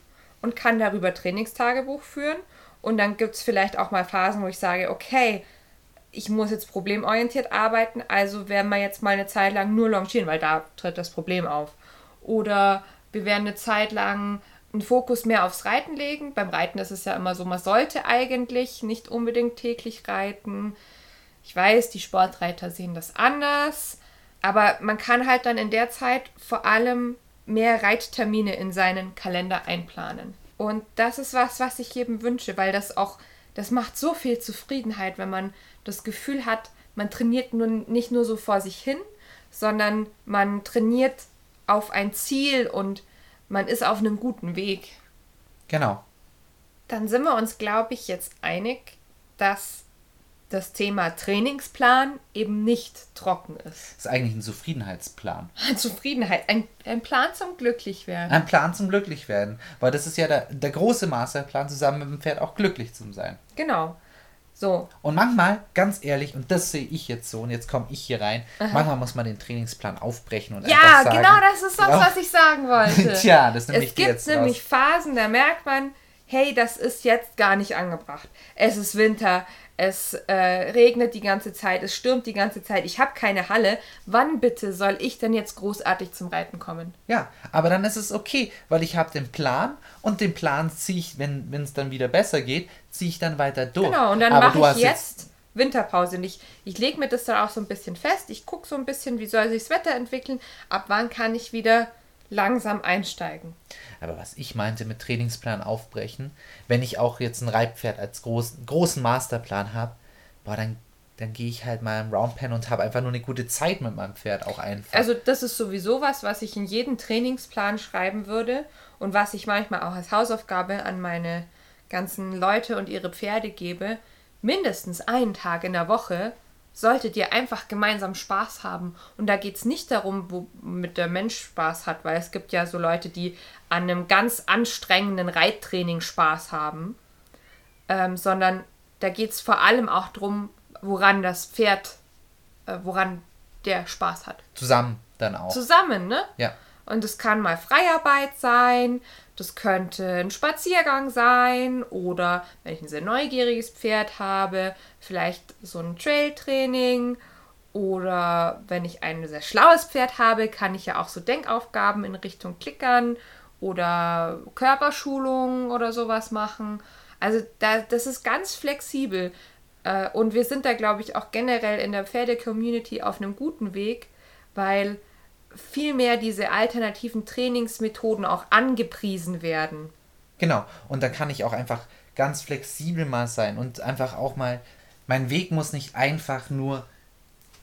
und kann darüber Trainingstagebuch führen. Und dann gibt es vielleicht auch mal Phasen, wo ich sage, okay, ich muss jetzt problemorientiert arbeiten, also werden wir jetzt mal eine Zeit lang nur longieren, weil da tritt das Problem auf. Oder wir werden eine Zeit lang einen Fokus mehr aufs Reiten legen. Beim Reiten ist es ja immer so, man sollte eigentlich nicht unbedingt täglich reiten. Ich weiß, die Sportreiter sehen das anders, aber man kann halt dann in der Zeit vor allem mehr Reittermine in seinen Kalender einplanen. Und das ist was, was ich jedem wünsche, weil das auch, das macht so viel Zufriedenheit, wenn man das Gefühl hat, man trainiert nun nicht nur so vor sich hin, sondern man trainiert auf ein Ziel und man ist auf einem guten Weg. Genau. Dann sind wir uns, glaube ich, jetzt einig, dass das Thema Trainingsplan eben nicht trocken ist. Das ist eigentlich ein Zufriedenheitsplan. Zufriedenheit, ein, ein Plan zum Glücklichwerden. Ein Plan zum Glücklichwerden. Weil das ist ja der, der große Masterplan, zusammen mit dem Pferd auch glücklich zu sein. Genau. So, Und manchmal, ganz ehrlich, und das sehe ich jetzt so, und jetzt komme ich hier rein, manchmal muss man den Trainingsplan aufbrechen und ja, einfach sagen, genau das ist das, Ja. was ich sagen wollte. Tja, das nehme ich es gibt nämlich raus. Phasen, da merkt man, hey, das ist jetzt gar nicht angebracht. Es ist Winter, es äh, regnet die ganze Zeit, es stürmt die ganze Zeit, ich habe keine Halle. Wann bitte soll ich denn jetzt großartig zum Reiten kommen? Ja, aber dann ist es okay, weil ich habe den Plan und den Plan ziehe ich, wenn es dann wieder besser geht, ziehe ich dann weiter durch. Genau, und dann mache ich jetzt Winterpause. Und ich, ich lege mir das dann auch so ein bisschen fest. Ich gucke so ein bisschen, wie soll sich das Wetter entwickeln. Ab wann kann ich wieder langsam einsteigen. Aber was ich meinte mit Trainingsplan aufbrechen, wenn ich auch jetzt ein Reitpferd als groß, großen Masterplan habe, boah, dann, dann gehe ich halt mal im Roundpen und habe einfach nur eine gute Zeit mit meinem Pferd auch einfach. Also das ist sowieso was, was ich in jeden Trainingsplan schreiben würde und was ich manchmal auch als Hausaufgabe an meine ganzen Leute und ihre Pferde gebe. Mindestens einen Tag in der Woche solltet ihr einfach gemeinsam Spaß haben. Und da geht es nicht darum, womit der Mensch Spaß hat, weil es gibt ja so Leute, die an einem ganz anstrengenden Reittraining Spaß haben, ähm, sondern da geht es vor allem auch darum, woran das Pferd, äh, woran der Spaß hat. Zusammen dann auch. Zusammen, ne? ja. Und es kann mal Freiarbeit sein, das könnte ein Spaziergang sein oder wenn ich ein sehr neugieriges Pferd habe, vielleicht so ein Trailtraining oder wenn ich ein sehr schlaues Pferd habe, kann ich ja auch so Denkaufgaben in Richtung Klickern oder Körperschulung oder sowas machen. Also da, das ist ganz flexibel. Äh, und wir sind da, glaube ich, auch generell in der Pferde-Community auf einem guten Weg, weil viel mehr diese alternativen Trainingsmethoden auch angepriesen werden. Genau. Und da kann ich auch einfach ganz flexibel mal sein und einfach auch mal, mein Weg muss nicht einfach nur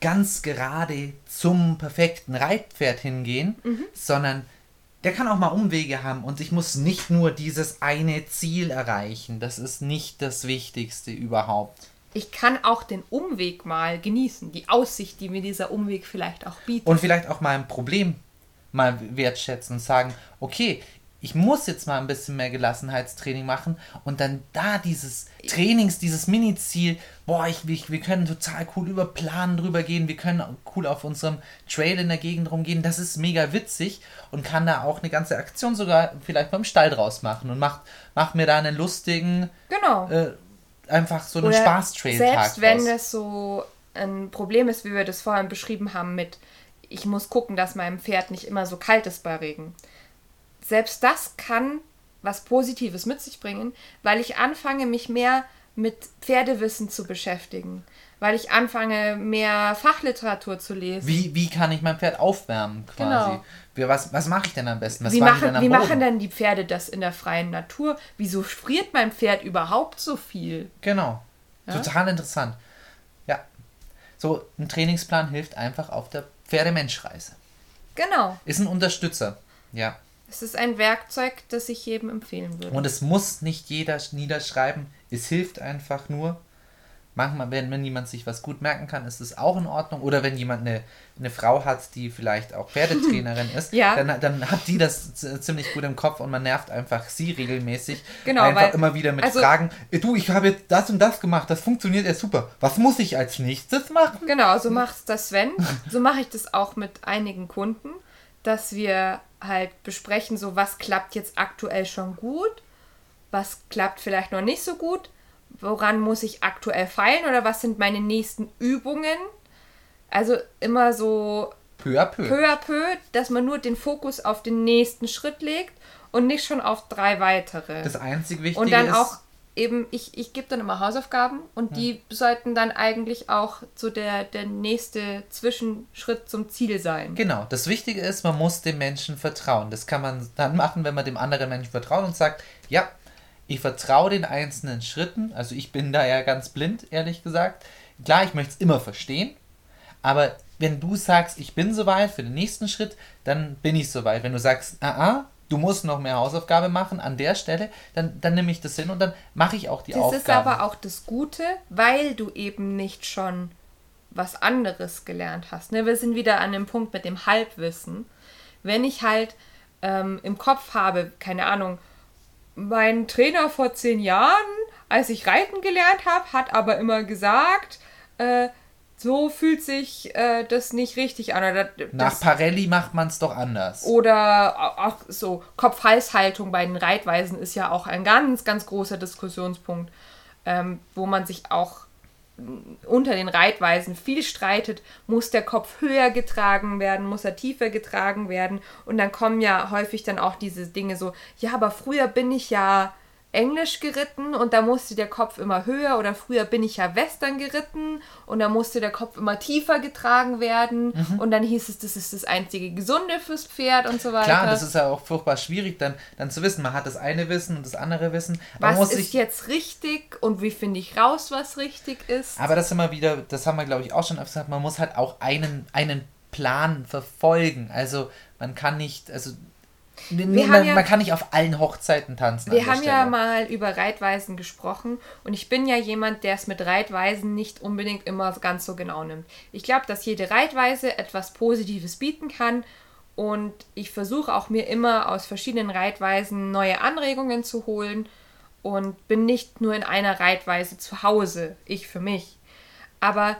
ganz gerade zum perfekten Reitpferd hingehen, Mhm. sondern der kann auch mal Umwege haben und ich muss nicht nur dieses eine Ziel erreichen. Das ist nicht das Wichtigste überhaupt. Ich kann auch den Umweg mal genießen, die Aussicht, die mir dieser Umweg vielleicht auch bietet. Und vielleicht auch mal ein Problem mal wertschätzen und sagen, okay, ich muss jetzt mal ein bisschen mehr Gelassenheitstraining machen und dann da dieses Trainings, dieses Mini-Ziel, boah, ich, ich, wir können total cool über Planen drüber gehen, wir können cool auf unserem Trail in der Gegend rumgehen, das ist mega witzig und kann da auch eine ganze Aktion sogar vielleicht beim Stall draus machen und macht, macht mir da einen lustigen, genau. äh, einfach so einen Spaß-Trail-Tag Selbst wenn es so ein Problem ist, wie wir das vorhin beschrieben haben, mit ich muss gucken, dass meinem Pferd nicht immer so kalt ist bei Regen. Selbst das kann was Positives mit sich bringen, weil ich anfange, mich mehr mit Pferdewissen zu beschäftigen, weil ich anfange, mehr Fachliteratur zu lesen. Wie, wie kann ich mein Pferd aufwärmen quasi? Genau. Wie, was was mache ich denn am besten? Was Wie, machen, denn wie Boden? machen denn die Pferde das in der freien Natur? Wieso friert mein Pferd überhaupt so viel? Genau. Ja? Total interessant. Ja. So, ein Trainingsplan hilft einfach auf der Pferdemenschreise. Genau. Ist ein Unterstützer. Ja. Es ist ein Werkzeug, das ich jedem empfehlen würde. Und es muss nicht jeder niederschreiben. Es hilft einfach nur. Manchmal, wenn, wenn jemand sich was gut merken kann, ist es auch in Ordnung. Oder wenn jemand eine, eine Frau hat, die vielleicht auch Pferdetrainerin ist, Ja. dann, dann hat die das ziemlich gut im Kopf und man nervt einfach sie regelmäßig. Genau, Einfach weil- immer wieder mit also- Fragen. "Äh, Du, ich habe jetzt das und das gemacht, das funktioniert ja super. Was muss ich als nächstes machen? Genau, so macht das Sven. So mache ich das auch mit einigen Kunden, dass wir halt besprechen, so was klappt jetzt aktuell schon gut, was klappt vielleicht noch nicht so gut, woran muss ich aktuell feilen oder was sind meine nächsten Übungen. Also immer so Peu à peu. peu à peu, dass man nur den Fokus auf den nächsten Schritt legt und nicht schon auf drei weitere. Das einzig Wichtige Und dann auch eben, ich, ich gebe dann immer Hausaufgaben und die sollten dann eigentlich auch so der, der nächste Zwischenschritt zum Ziel sein. Genau, das Wichtige ist, man muss dem Menschen vertrauen. Das kann man dann machen, wenn man dem anderen Menschen vertraut und sagt, ja, ich vertraue den einzelnen Schritten. Also ich bin da ja ganz blind, ehrlich gesagt. Klar, ich möchte es immer verstehen, aber wenn du sagst, ich bin soweit für den nächsten Schritt, dann bin ich soweit. Wenn du sagst, ah, ah, du musst noch mehr Hausaufgabe machen an der Stelle, dann, dann nehme ich das hin und dann mache ich auch die Das Aufgaben. ist aber auch das Gute, weil du eben nicht schon was anderes gelernt hast. Ne? Wir sind wieder an dem Punkt mit dem Halbwissen. Wenn ich halt ähm, im Kopf habe, keine Ahnung, mein Trainer vor zehn Jahren, als ich reiten gelernt habe, hat aber immer gesagt, äh, so fühlt sich äh, das nicht richtig an. Oder das, Nach Parelli macht man es doch anders. oder au- auch so Kopf-Hals-Haltung bei den Reitweisen ist ja auch ein ganz, ganz großer Diskussionspunkt, ähm, wo man sich auch unter den Reitweisen viel streitet. Muss der Kopf höher getragen werden? Muss er tiefer getragen werden? Und dann kommen ja häufig dann auch diese Dinge so, ja, aber früher bin ich ja Englisch geritten und da musste der Kopf immer höher oder früher bin ich ja Western geritten und da musste der Kopf immer tiefer getragen werden Mhm. und dann hieß es, das ist das einzige Gesunde fürs Pferd und so weiter. Klar, das ist ja auch furchtbar schwierig, dann, dann zu wissen. Man hat das eine Wissen und das andere Wissen. Man was muss ist sich, jetzt richtig und wie finde ich raus, was richtig ist? aber das immer wieder, das haben wir glaube ich auch schon öfter gesagt, man muss halt auch einen, einen Plan verfolgen. Also man kann nicht, also man, ja- man kann nicht auf allen Hochzeiten tanzen. Wir haben ja Stelle. mal über Reitweisen gesprochen und ich bin ja jemand, der es mit Reitweisen nicht unbedingt immer ganz so genau nimmt. Ich glaube, dass jede Reitweise etwas Positives bieten kann und ich versuche auch mir immer aus verschiedenen Reitweisen neue Anregungen zu holen und bin nicht nur in einer Reitweise zu Hause, ich für mich. Aber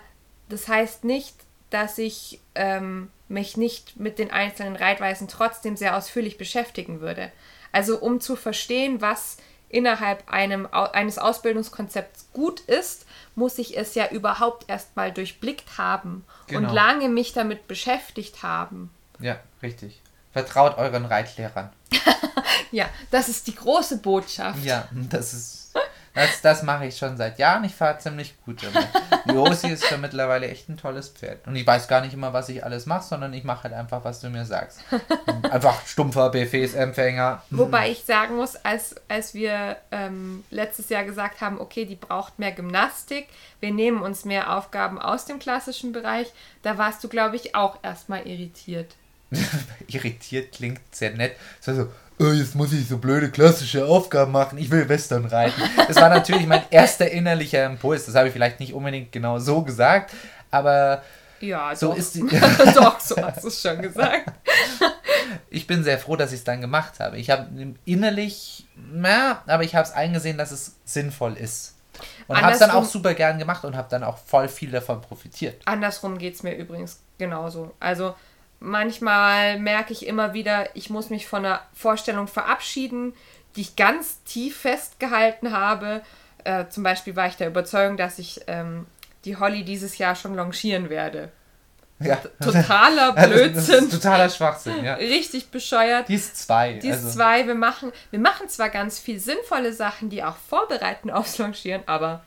das heißt nicht, dass ich ähm, mich nicht mit den einzelnen Reitweisen trotzdem sehr ausführlich beschäftigen würde. Also um zu verstehen, was innerhalb einem, eines Ausbildungskonzepts gut ist, muss ich es ja überhaupt erstmal durchblickt haben Genau. und lange mich damit beschäftigt haben. Ja, richtig. Vertraut euren Reitlehrern. Ja, das ist die große Botschaft. Ja, das ist. Das, das mache ich schon seit Jahren. Ich fahre ziemlich gut damit. Josi ist schon mittlerweile echt ein tolles Pferd. Und ich weiß gar nicht immer, was ich alles mache, sondern ich mache halt einfach, was du mir sagst. Einfach stumpfer Befehlsempfänger. Wobei ich sagen muss, als, als wir ähm, letztes Jahr gesagt haben, okay, die braucht mehr Gymnastik, wir nehmen uns mehr Aufgaben aus dem klassischen Bereich, da warst du, glaube ich, auch erstmal irritiert. Irritiert klingt sehr nett. So, so, oh, jetzt muss ich so blöde klassische Aufgaben machen. Ich will Western reiten. Das war natürlich mein erster innerlicher Impuls. Das habe ich vielleicht nicht unbedingt genau so gesagt, aber Ja, so doch. ist die. doch, so hast du es schon gesagt. ich bin sehr froh, dass ich es dann gemacht habe. Ich habe innerlich, na, aber ich habe es eingesehen, dass es sinnvoll ist. Und habe es dann auch super gern gemacht und habe dann auch voll viel davon profitiert. Andersrum geht es mir übrigens genauso. Also manchmal merke ich immer wieder, ich muss mich von einer Vorstellung verabschieden, die ich ganz tief festgehalten habe. Äh, zum Beispiel war ich der Überzeugung, dass ich ähm, die Holly dieses Jahr schon longieren werde. Ja. Totaler Blödsinn. totaler Schwachsinn, ja. Richtig bescheuert. Die ist zwei. Die ist also, zwei, wir machen, wir machen zwar ganz viel sinnvolle Sachen, die auch vorbereiten aufs Longieren, aber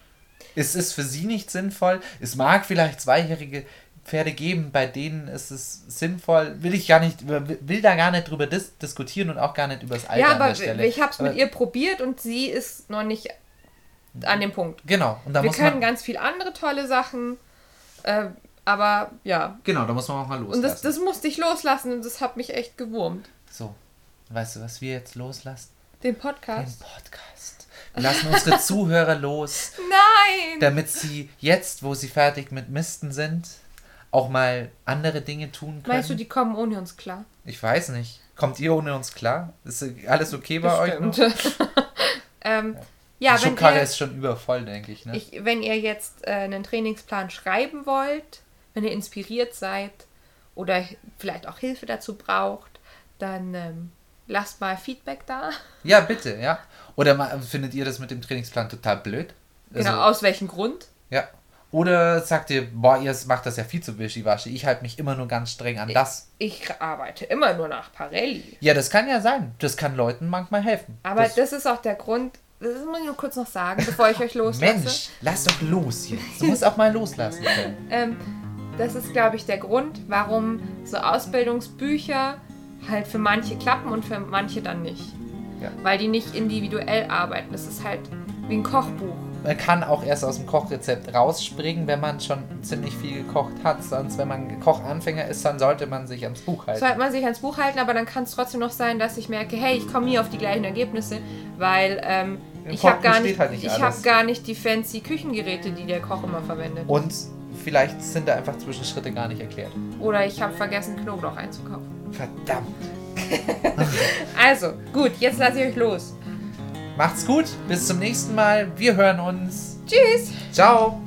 Es ist für sie nicht sinnvoll. Es mag vielleicht zweijährige Pferde geben, bei denen ist es sinnvoll. Will ich gar nicht, will da gar nicht drüber dis diskutieren und auch gar nicht über das Alter ja, aber ich habe es mit ihr probiert und sie ist noch nicht an dem Punkt. Genau, und da Wir muss können man. ganz viel andere tolle Sachen, äh, aber ja. Genau, da muss man auch mal loslassen. Und das, das musste ich loslassen und das hat mich echt gewurmt. so, weißt du, was wir jetzt loslassen? Den Den Podcast. Podcast. Wir lassen unsere Zuhörer los, Nein! damit sie jetzt, wo sie fertig mit Misten sind, auch mal andere Dinge tun können. Meinst du, die kommen ohne uns klar? ich weiß nicht. Kommt ihr ohne uns klar? Ist alles okay bei euch? Bestimmt. ähm, ja, Die Schubkarre ihr, ist schon übervoll, denke ich. Ne? ich, wenn ihr jetzt äh, einen Trainingsplan schreiben wollt, wenn ihr inspiriert seid oder vielleicht auch Hilfe dazu braucht, dann ähm, lasst mal Feedback da. Ja, bitte, ja. Oder mal, findet ihr das mit dem Trainingsplan total blöd? Also, Genau, aus welchem Grund? Ja. Oder sagt ihr, boah, ihr macht das ja viel zu wischiwaschi. Ich halte mich immer nur ganz streng an das. Ich arbeite immer nur nach Parelli. Ja, das kann ja sein. Das kann Leuten manchmal helfen. Aber das, das, ist auch der Grund, das muss ich nur kurz noch sagen, bevor ich euch loslasse. Mensch, lass doch los jetzt. Du musst auch mal loslassen können. Ähm, das ist, glaube ich, der Grund, warum so Ausbildungsbücher halt für manche klappen und für manche dann nicht. Ja. Weil die nicht individuell arbeiten. Das ist halt wie ein Kochbuch. Man kann auch erst aus dem Kochrezept rausspringen, wenn man schon ziemlich viel gekocht hat. Sonst, wenn man Kochanfänger ist, dann sollte man sich ans Buch halten. Sollte man sich ans Buch halten, aber dann kann es trotzdem noch sein, dass ich merke, hey, ich komme nie auf die gleichen Ergebnisse, weil ähm, ich habe gar, nicht, halt nicht ich alles. hab gar nicht die fancy Küchengeräte, die der Koch immer verwendet. Und vielleicht sind da einfach Zwischenschritte gar nicht erklärt. Oder ich habe vergessen, Knoblauch einzukaufen. Verdammt. Also, gut, jetzt lasse ich euch los. Macht's gut, bis zum nächsten Mal. Wir hören uns. Tschüss! Ciao.